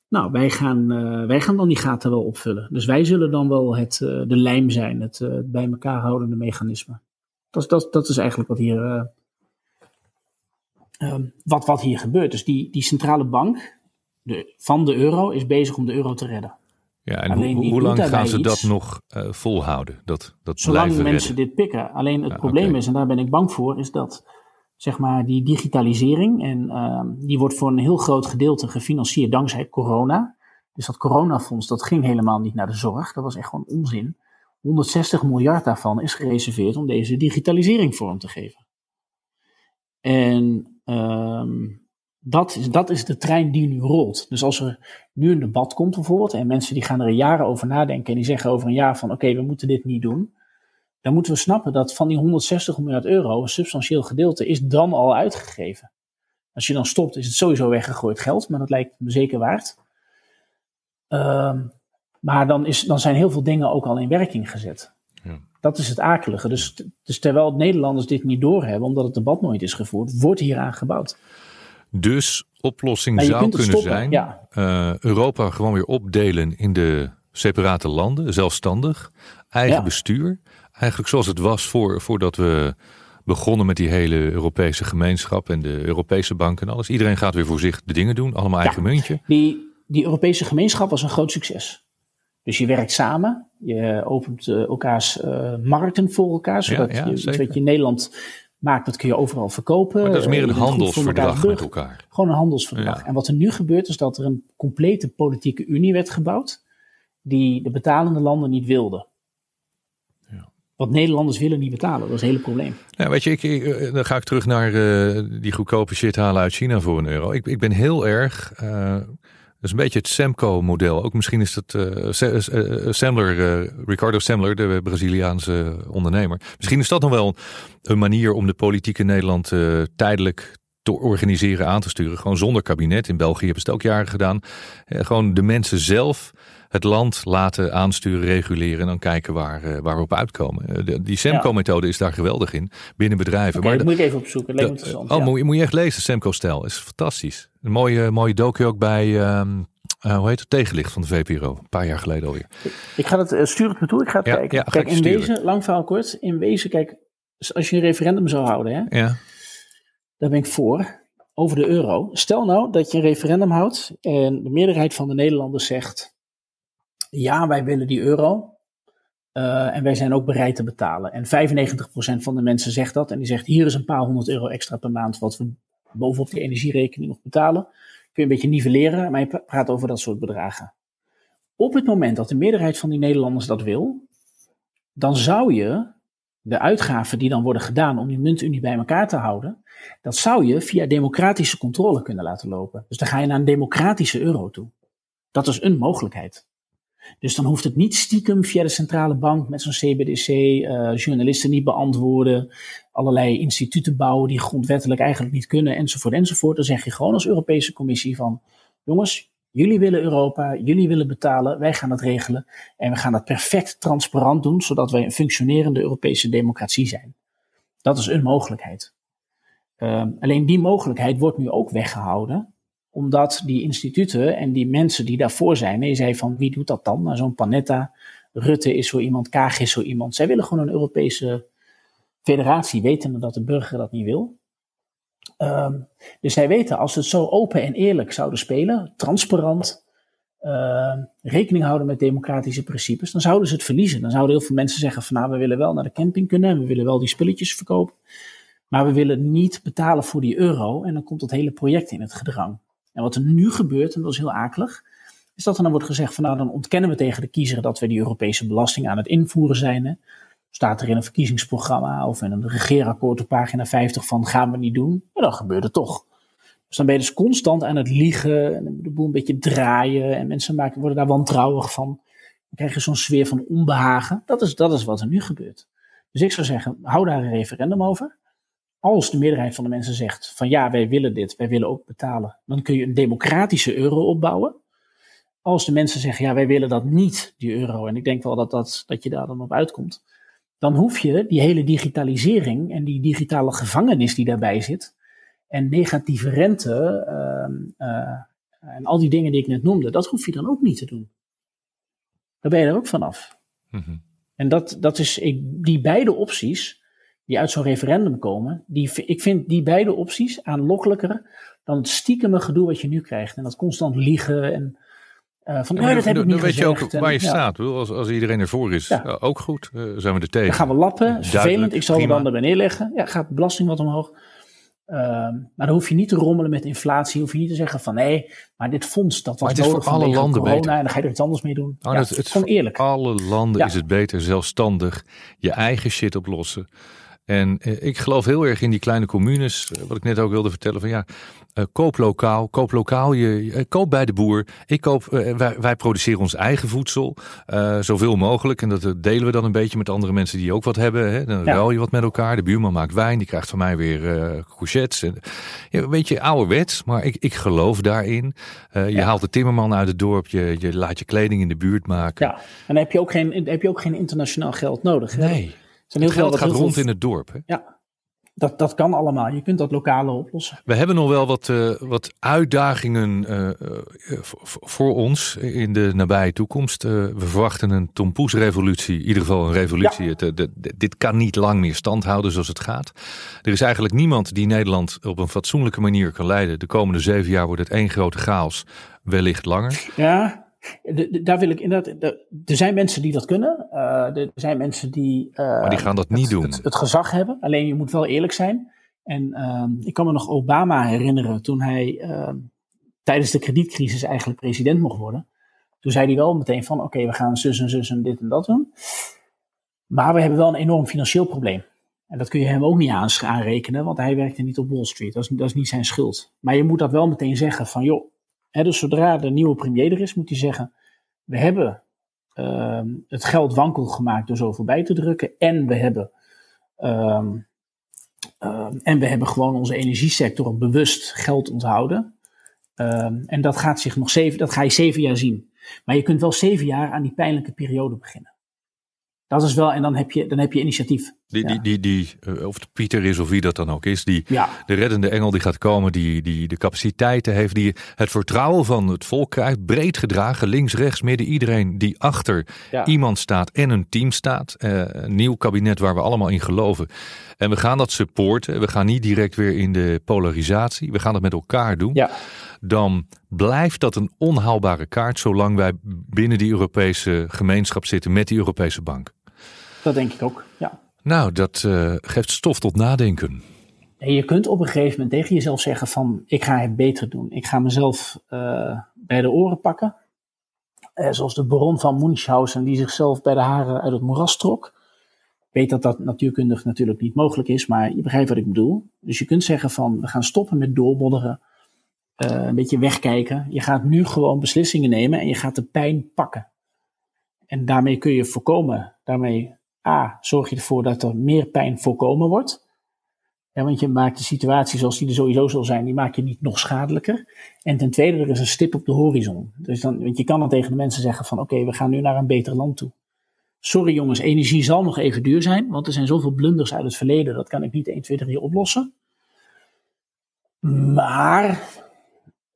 nou, wij gaan, uh, wij gaan dan die gaten wel opvullen. Dus wij zullen dan wel het, uh, de lijm zijn, het bij elkaar houdende mechanisme. Dat, dat, dat is eigenlijk wat hier Ehm, wat, wat hier gebeurt. Dus die, die centrale bank de, van de euro is bezig om de euro te redden. Ja, en hoe, hoe lang gaan ze dat nog uh, volhouden? Dat, dat Zolang mensen dit pikken. Alleen het probleem okay. is, en daar ben ik bang voor, is dat zeg maar die digitalisering, en uh, die wordt voor een heel groot gedeelte gefinancierd dankzij corona. Dus dat coronafonds, dat ging helemaal niet naar de zorg. Dat was echt gewoon onzin. 160 miljard daarvan is gereserveerd om deze digitalisering vorm te geven. En Um, dat, is, dat is de trein die nu rolt. Dus als er nu een debat komt bijvoorbeeld en mensen die gaan er jaren over nadenken en die zeggen over een jaar van oké, we moeten dit niet doen. Dan moeten we snappen dat van die 160 miljard euro een substantieel gedeelte is dan al uitgegeven. Als je dan stopt is het sowieso weggegooid geld, maar dat lijkt me zeker waard. Um, maar dan, is, dan zijn heel veel dingen ook al in werking gezet. Dat is het akelige. Dus, dus terwijl Nederlanders dit niet doorhebben, omdat het debat nooit is gevoerd, wordt hieraan gebouwd. Dus oplossing zou kunnen stoppen, zijn ja. uh, Europa gewoon weer opdelen in de separate landen, zelfstandig, eigen ja. bestuur. Eigenlijk zoals het was voor, voordat we begonnen met die hele Europese gemeenschap en de Europese banken en alles. Iedereen gaat weer voor zich de dingen doen, allemaal eigen ja, muntje. Die, die Europese gemeenschap was een groot succes. Dus je werkt samen, je opent uh, elkaars uh, markten voor elkaar, zodat ja, ja, je wat je in Nederland maakt, dat kun je overal verkopen. Maar dat is meer een handelsverdrag met elkaar. Gewoon een handelsverdrag. Ja. En wat er nu gebeurt is dat er een complete politieke unie werd gebouwd, die de betalende landen niet wilden. Want Nederlanders willen niet betalen, dat is het hele probleem. Ja, weet je, ik, ik, dan ga ik terug naar uh, die goedkope shit halen uit China voor een euro. Ik, ik ben heel erg is een beetje het Semco-model. Ook misschien is dat uh, Semler, uh, Ricardo Semler, de Braziliaanse ondernemer. Misschien is dat nog wel een manier om de politiek in Nederland uh, tijdelijk te organiseren, aan te sturen. Gewoon zonder kabinet. In België hebben ze het ook jaren gedaan. gewoon de mensen zelf het land laten aansturen, reguleren en dan kijken waar, uh, waar we op uitkomen. De, die Semco-methode is daar geweldig in, binnen bedrijven. Okay, maar dat moet ik even opzoeken, dat interessant. Oh, ja. moet, moet je echt lezen, Semco-stijl, is fantastisch. Een mooie, mooie docu ook bij, uh, hoe heet het, Tegenlicht van de VPRO, een paar jaar geleden alweer. Ik ga het, uh, stuur het me toe, ik ga het ja, kijken. Ja, kijk, in wezen, lang verhaal kort, in wezen, kijk, als je een referendum zou houden, hè, ja. Daar ben ik voor, over de euro. Stel nou dat je een referendum houdt en de meerderheid van de Nederlanders zegt ja, wij willen die euro. Uh, en wij zijn ook bereid te betalen. En 95% van de mensen zegt dat. En die zegt: hier is een paar honderd euro extra per maand. wat we bovenop die energierekening nog betalen. Kun je een beetje nivelleren, maar je praat over dat soort bedragen. Op het moment dat de meerderheid van die Nederlanders dat wil, dan zou je de uitgaven die dan worden gedaan om die muntunie bij elkaar te houden, dat zou je via democratische controle kunnen laten lopen. Dus dan ga je naar een democratische euro toe. Dat is een mogelijkheid. Dus dan hoeft het niet stiekem via de centrale bank met zo'n CBDC uh, journalisten niet beantwoorden, allerlei instituten bouwen die grondwettelijk eigenlijk niet kunnen, enzovoort, enzovoort. Dan zeg je gewoon als Europese Commissie van, jongens, jullie willen Europa, jullie willen betalen, wij gaan het regelen en we gaan het perfect transparant doen, zodat wij een functionerende Europese democratie zijn. Dat is een mogelijkheid. Uh, alleen die mogelijkheid wordt nu ook weggehouden omdat die instituten en die mensen die daarvoor zijn, en je zei van wie doet dat dan? Nou, zo'n Panetta, Rutte is zo iemand, Kaag is zo iemand. Zij willen gewoon een Europese federatie, wetende dat de burger dat niet wil. Um, dus zij weten, als ze het zo open en eerlijk zouden spelen, transparant, uh, rekening houden met democratische principes, dan zouden ze het verliezen. Dan zouden heel veel mensen zeggen van nou, we willen wel naar de camping kunnen, en we willen wel die spulletjes verkopen, maar we willen niet betalen voor die euro en dan komt het hele project in het gedrang. En wat er nu gebeurt, en dat is heel akelig, is dat er dan wordt gezegd van nou dan ontkennen we tegen de kiezer dat we die Europese belasting aan het invoeren zijn. Staat er in een verkiezingsprogramma of in een regeerakkoord op pagina 50 van gaan we niet doen. En dan gebeurt het toch. Dus dan ben je dus constant aan het liegen en de boel een beetje draaien en mensen maken, worden daar wantrouwig van. Dan krijg je zo'n sfeer van onbehagen. Dat is, dat is wat er nu gebeurt. Dus ik zou zeggen, hou daar een referendum over als de meerderheid van de mensen zegt van ja, wij willen dit, wij willen ook betalen, dan kun je een democratische euro opbouwen. Als de mensen zeggen ja, wij willen dat niet, die euro, en ik denk wel dat, dat, dat je daar dan op uitkomt, dan hoef je die hele digitalisering en die digitale gevangenis die daarbij zit, en negatieve rente uh, uh, en al die dingen die ik net noemde, dat hoef je dan ook niet te doen. Daar ben je er ook vanaf. Mm En dat, dat is, ik, die beide opties, die uit zo'n referendum komen, die, ik vind die beide opties aanlokkelijker dan het stiekeme gedoe wat je nu krijgt. En dat constant liegen en uh, van, ja, dat heb ik niet Dan weet je ook waar je staat. Als, als iedereen ervoor is, ja. ook goed. Uh, zijn we er tegen. Dan gaan we lappen, vervelend. Ik zal prima. er dan erbij neerleggen. Ja, gaat de belasting wat omhoog. Uh, maar dan hoef je niet te rommelen met inflatie. Hoef je niet te zeggen van nee, maar dit fonds dat was maar nodig voor alle landen corona, beter. En dan ga je er iets anders mee doen. Oh, ja, het, het, gewoon eerlijk. Alle landen is het beter zelfstandig je eigen shit oplossen. En eh, ik geloof heel erg in die kleine communes, eh, wat ik net ook wilde vertellen, van ja, uh, koop lokaal, koop lokaal, je, koop bij de boer. Ik koop, wij, wij, produceren ons eigen voedsel, zoveel mogelijk. En dat delen we dan een beetje met andere mensen die ook wat hebben. Hè. Dan ja. ruil je wat met elkaar. De buurman maakt wijn, die krijgt van mij weer courgettes. En, ja, een beetje ouderwets, maar ik, ik geloof daarin. je ja. haalt de timmerman uit het dorp, je, je laat je kleding in de buurt maken. Ja, en dan heb je ook geen, heb je ook geen internationaal geld nodig. Hè? Nee zijn heel het geld veel, gaat rond in het dorp. Hè? Ja, dat, dat kan allemaal. Je kunt dat lokale oplossen. We hebben nog wel wat, uh, wat uitdagingen uh, voor ons in de nabije toekomst. we verwachten een tompoesrevolutie. In ieder geval een revolutie. Ja. Het, de, de, dit kan niet lang meer stand houden zoals het gaat. Er is eigenlijk niemand die Nederland op een fatsoenlijke manier kan leiden. De komende zeven jaar wordt het één grote chaos. Wellicht langer. Ja, daar wil ik inderdaad. Er zijn mensen die dat kunnen. Uh, er zijn mensen die. Uh, maar die gaan dat niet het, doen. Het, het, gezag hebben. Alleen je moet wel eerlijk zijn. En uh, ik kan me nog Obama herinneren toen hij ehm, tijdens de kredietcrisis eigenlijk president mocht worden. Toen zei hij wel meteen van oké, we gaan zus en zus en dit en dat doen. Maar we hebben wel een enorm financieel probleem. En dat kun je hem ook niet aanrekenen, want hij werkte niet op Wall Street. Dat is, dat is niet zijn schuld. Maar je moet dat wel meteen zeggen van joh, dus zodra de nieuwe premier er is, moet hij zeggen: We hebben uh, het geld wankel gemaakt door zoveel bij te drukken. En we hebben. Uh, en we hebben gewoon onze energiesector bewust geld onthouden. en dat gaat zich nog zeven, dat ga je zeven jaar zien. Maar je kunt wel zeven jaar aan die pijnlijke periode beginnen. Dat is wel, en dan heb je, dan heb je initiatief. Die, die, die, die, eh, of het Pieter is of wie dat dan ook is, die ja. de reddende engel die gaat komen, die, die de capaciteiten heeft, die het vertrouwen van het volk krijgt, breed gedragen, links, rechts, midden, iedereen die achter ja. iemand staat en een team staat. Uh, een nieuw kabinet waar we allemaal in geloven. En we gaan dat supporten. We gaan niet direct weer in de polarisatie. We gaan het met elkaar doen. Dan blijft dat een onhaalbare kaart zolang wij binnen die Europese gemeenschap zitten met die Europese bank. Dat denk ik ook, ja. Nou, dat uh, geeft stof tot nadenken. En je kunt op een gegeven moment tegen jezelf zeggen van... ik ga het beter doen. Ik ga mezelf uh, bij de oren pakken. Uh, zoals de baron van Munchausen die zichzelf bij de haren uit het moeras trok. Ik weet dat dat natuurkundig natuurlijk niet mogelijk is, maar je begrijpt wat ik bedoel. Dus je kunt zeggen van we gaan stoppen met doorbodderen. een beetje wegkijken. Je gaat nu gewoon beslissingen nemen en je gaat de pijn pakken. En daarmee kun je voorkomen, daarmee A, zorg je ervoor dat er meer pijn voorkomen wordt. Ja, want je maakt de situatie zoals die er sowieso zal zijn, die maak je niet nog schadelijker. En ten tweede, er is een stip op de horizon. Dus dan, want je kan dan tegen de mensen zeggen van oké, we gaan nu naar een beter land toe. Sorry jongens, energie zal nog even duur zijn, want er zijn zoveel blunders uit het verleden, dat kan ik niet 1, 2, 3 oplossen. Maar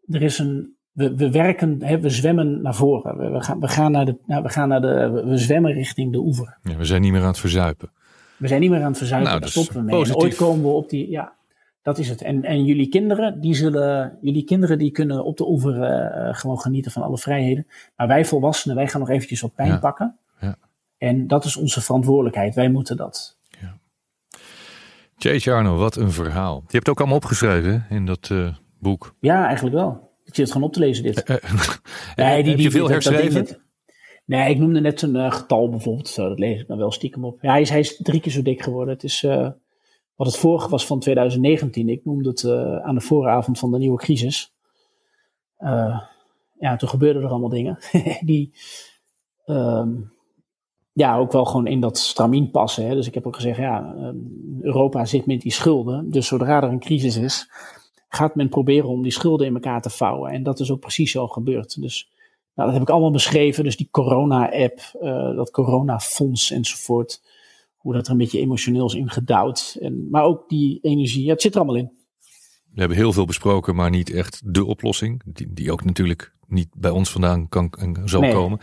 er is een, we, we werken, hè, we zwemmen naar voren. We, we, gaan, we, gaan naar de, nou, we, gaan naar de, we zwemmen richting de oever. Ja, we zijn niet meer aan het verzuipen. We zijn niet meer aan het verzuipen, nou, daar stoppen we mee. En ooit komen we op die, ja, dat is het. En, en jullie kinderen, die zullen, jullie kinderen die kunnen op de oever uh, gewoon genieten van alle vrijheden. Maar wij volwassenen, wij gaan nog eventjes wat pijn ja. pakken. Ja. En dat is onze verantwoordelijkheid. Wij moeten dat. Ja. Jeetje Arno, wat een verhaal. Je hebt het ook allemaal opgeschreven in dat uh, boek. Ja, eigenlijk wel. Ik zit gewoon op te lezen dit. Uh, nee, die, heb je veel herschreven? Nee, ik noemde net een getal bijvoorbeeld. Zo, dat lees ik dan wel stiekem op. Ja, hij is, hij is drie keer zo dik geworden. Het is wat het vorige was van 2019. Ik noemde het aan de vooravond van de nieuwe crisis. ja, toen gebeurden er allemaal dingen die ja, ook wel gewoon in dat stramien passen. Hè. Dus ik heb ook gezegd, ja, Europa zit met die schulden. Dus zodra er een crisis is, gaat men proberen om die schulden in elkaar te vouwen. En dat is ook precies zo gebeurd. Dus nou, dat heb ik allemaal beschreven. Dus die corona-app, uh, dat corona-fonds enzovoort. Hoe dat er een beetje emotioneel is ingedouwd. En, maar ook die energie, ja, het zit er allemaal in. We hebben heel veel besproken, maar niet echt de oplossing. Die, die ook natuurlijk niet bij ons vandaan kan en zal nee. komen.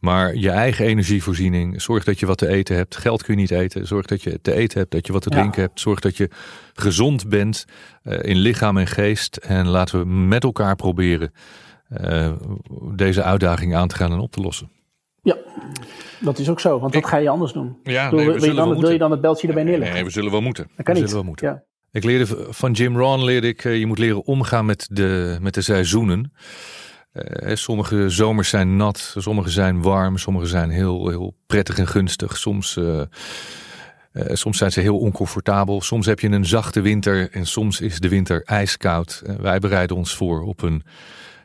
Maar je eigen energievoorziening. Zorg dat je wat te eten hebt. Geld kun je niet eten. Zorg dat je te eten hebt, dat je wat te drinken ja. hebt. Zorg dat je gezond bent uh, in lichaam en geest. En laten we met elkaar proberen uh, deze uitdaging aan te gaan en op te lossen. Ja, dat is ook zo, want wat ga je anders doen? Ja, nee, wil, je dan, wil, je dan, het beltje erbij neerleggen? Nee, we zullen wel moeten. Dat kan we niet. Zullen wel moeten. Ja. Ik leerde van Jim Rohn leerde ik, je moet leren omgaan met de, met de seizoenen. Uh, sommige zomers zijn nat, sommige zijn warm, sommige zijn heel, heel prettig en gunstig. Soms, uh, uh, soms zijn ze heel oncomfortabel. Soms heb je een zachte winter en soms is de winter ijskoud. wij bereiden ons voor op een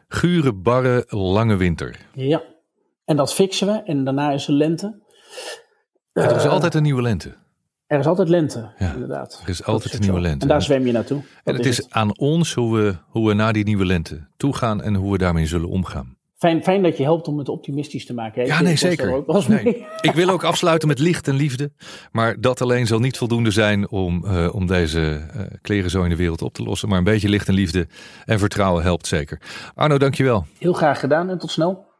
gure, barre, lange winter. Ja, en dat fixen we en daarna is er lente. Ja, er is altijd een nieuwe lente. Er is altijd lente, ja, inderdaad. Er is altijd een nieuwe lente. En daar zwem je naartoe. en het is, het. aan ons hoe we, hoe we naar die nieuwe lente toe gaan en hoe we daarmee zullen omgaan. Fijn, fijn dat je helpt om het optimistisch te maken. Hè? Ja, nee, zeker. Nee. Ik wil ook afsluiten met licht en liefde. Maar dat alleen zal niet voldoende zijn om, uh, om deze uh, kleren zo in de wereld op te lossen. Maar een beetje licht en liefde en vertrouwen helpt zeker. Arno, dankjewel. Heel graag gedaan en tot snel.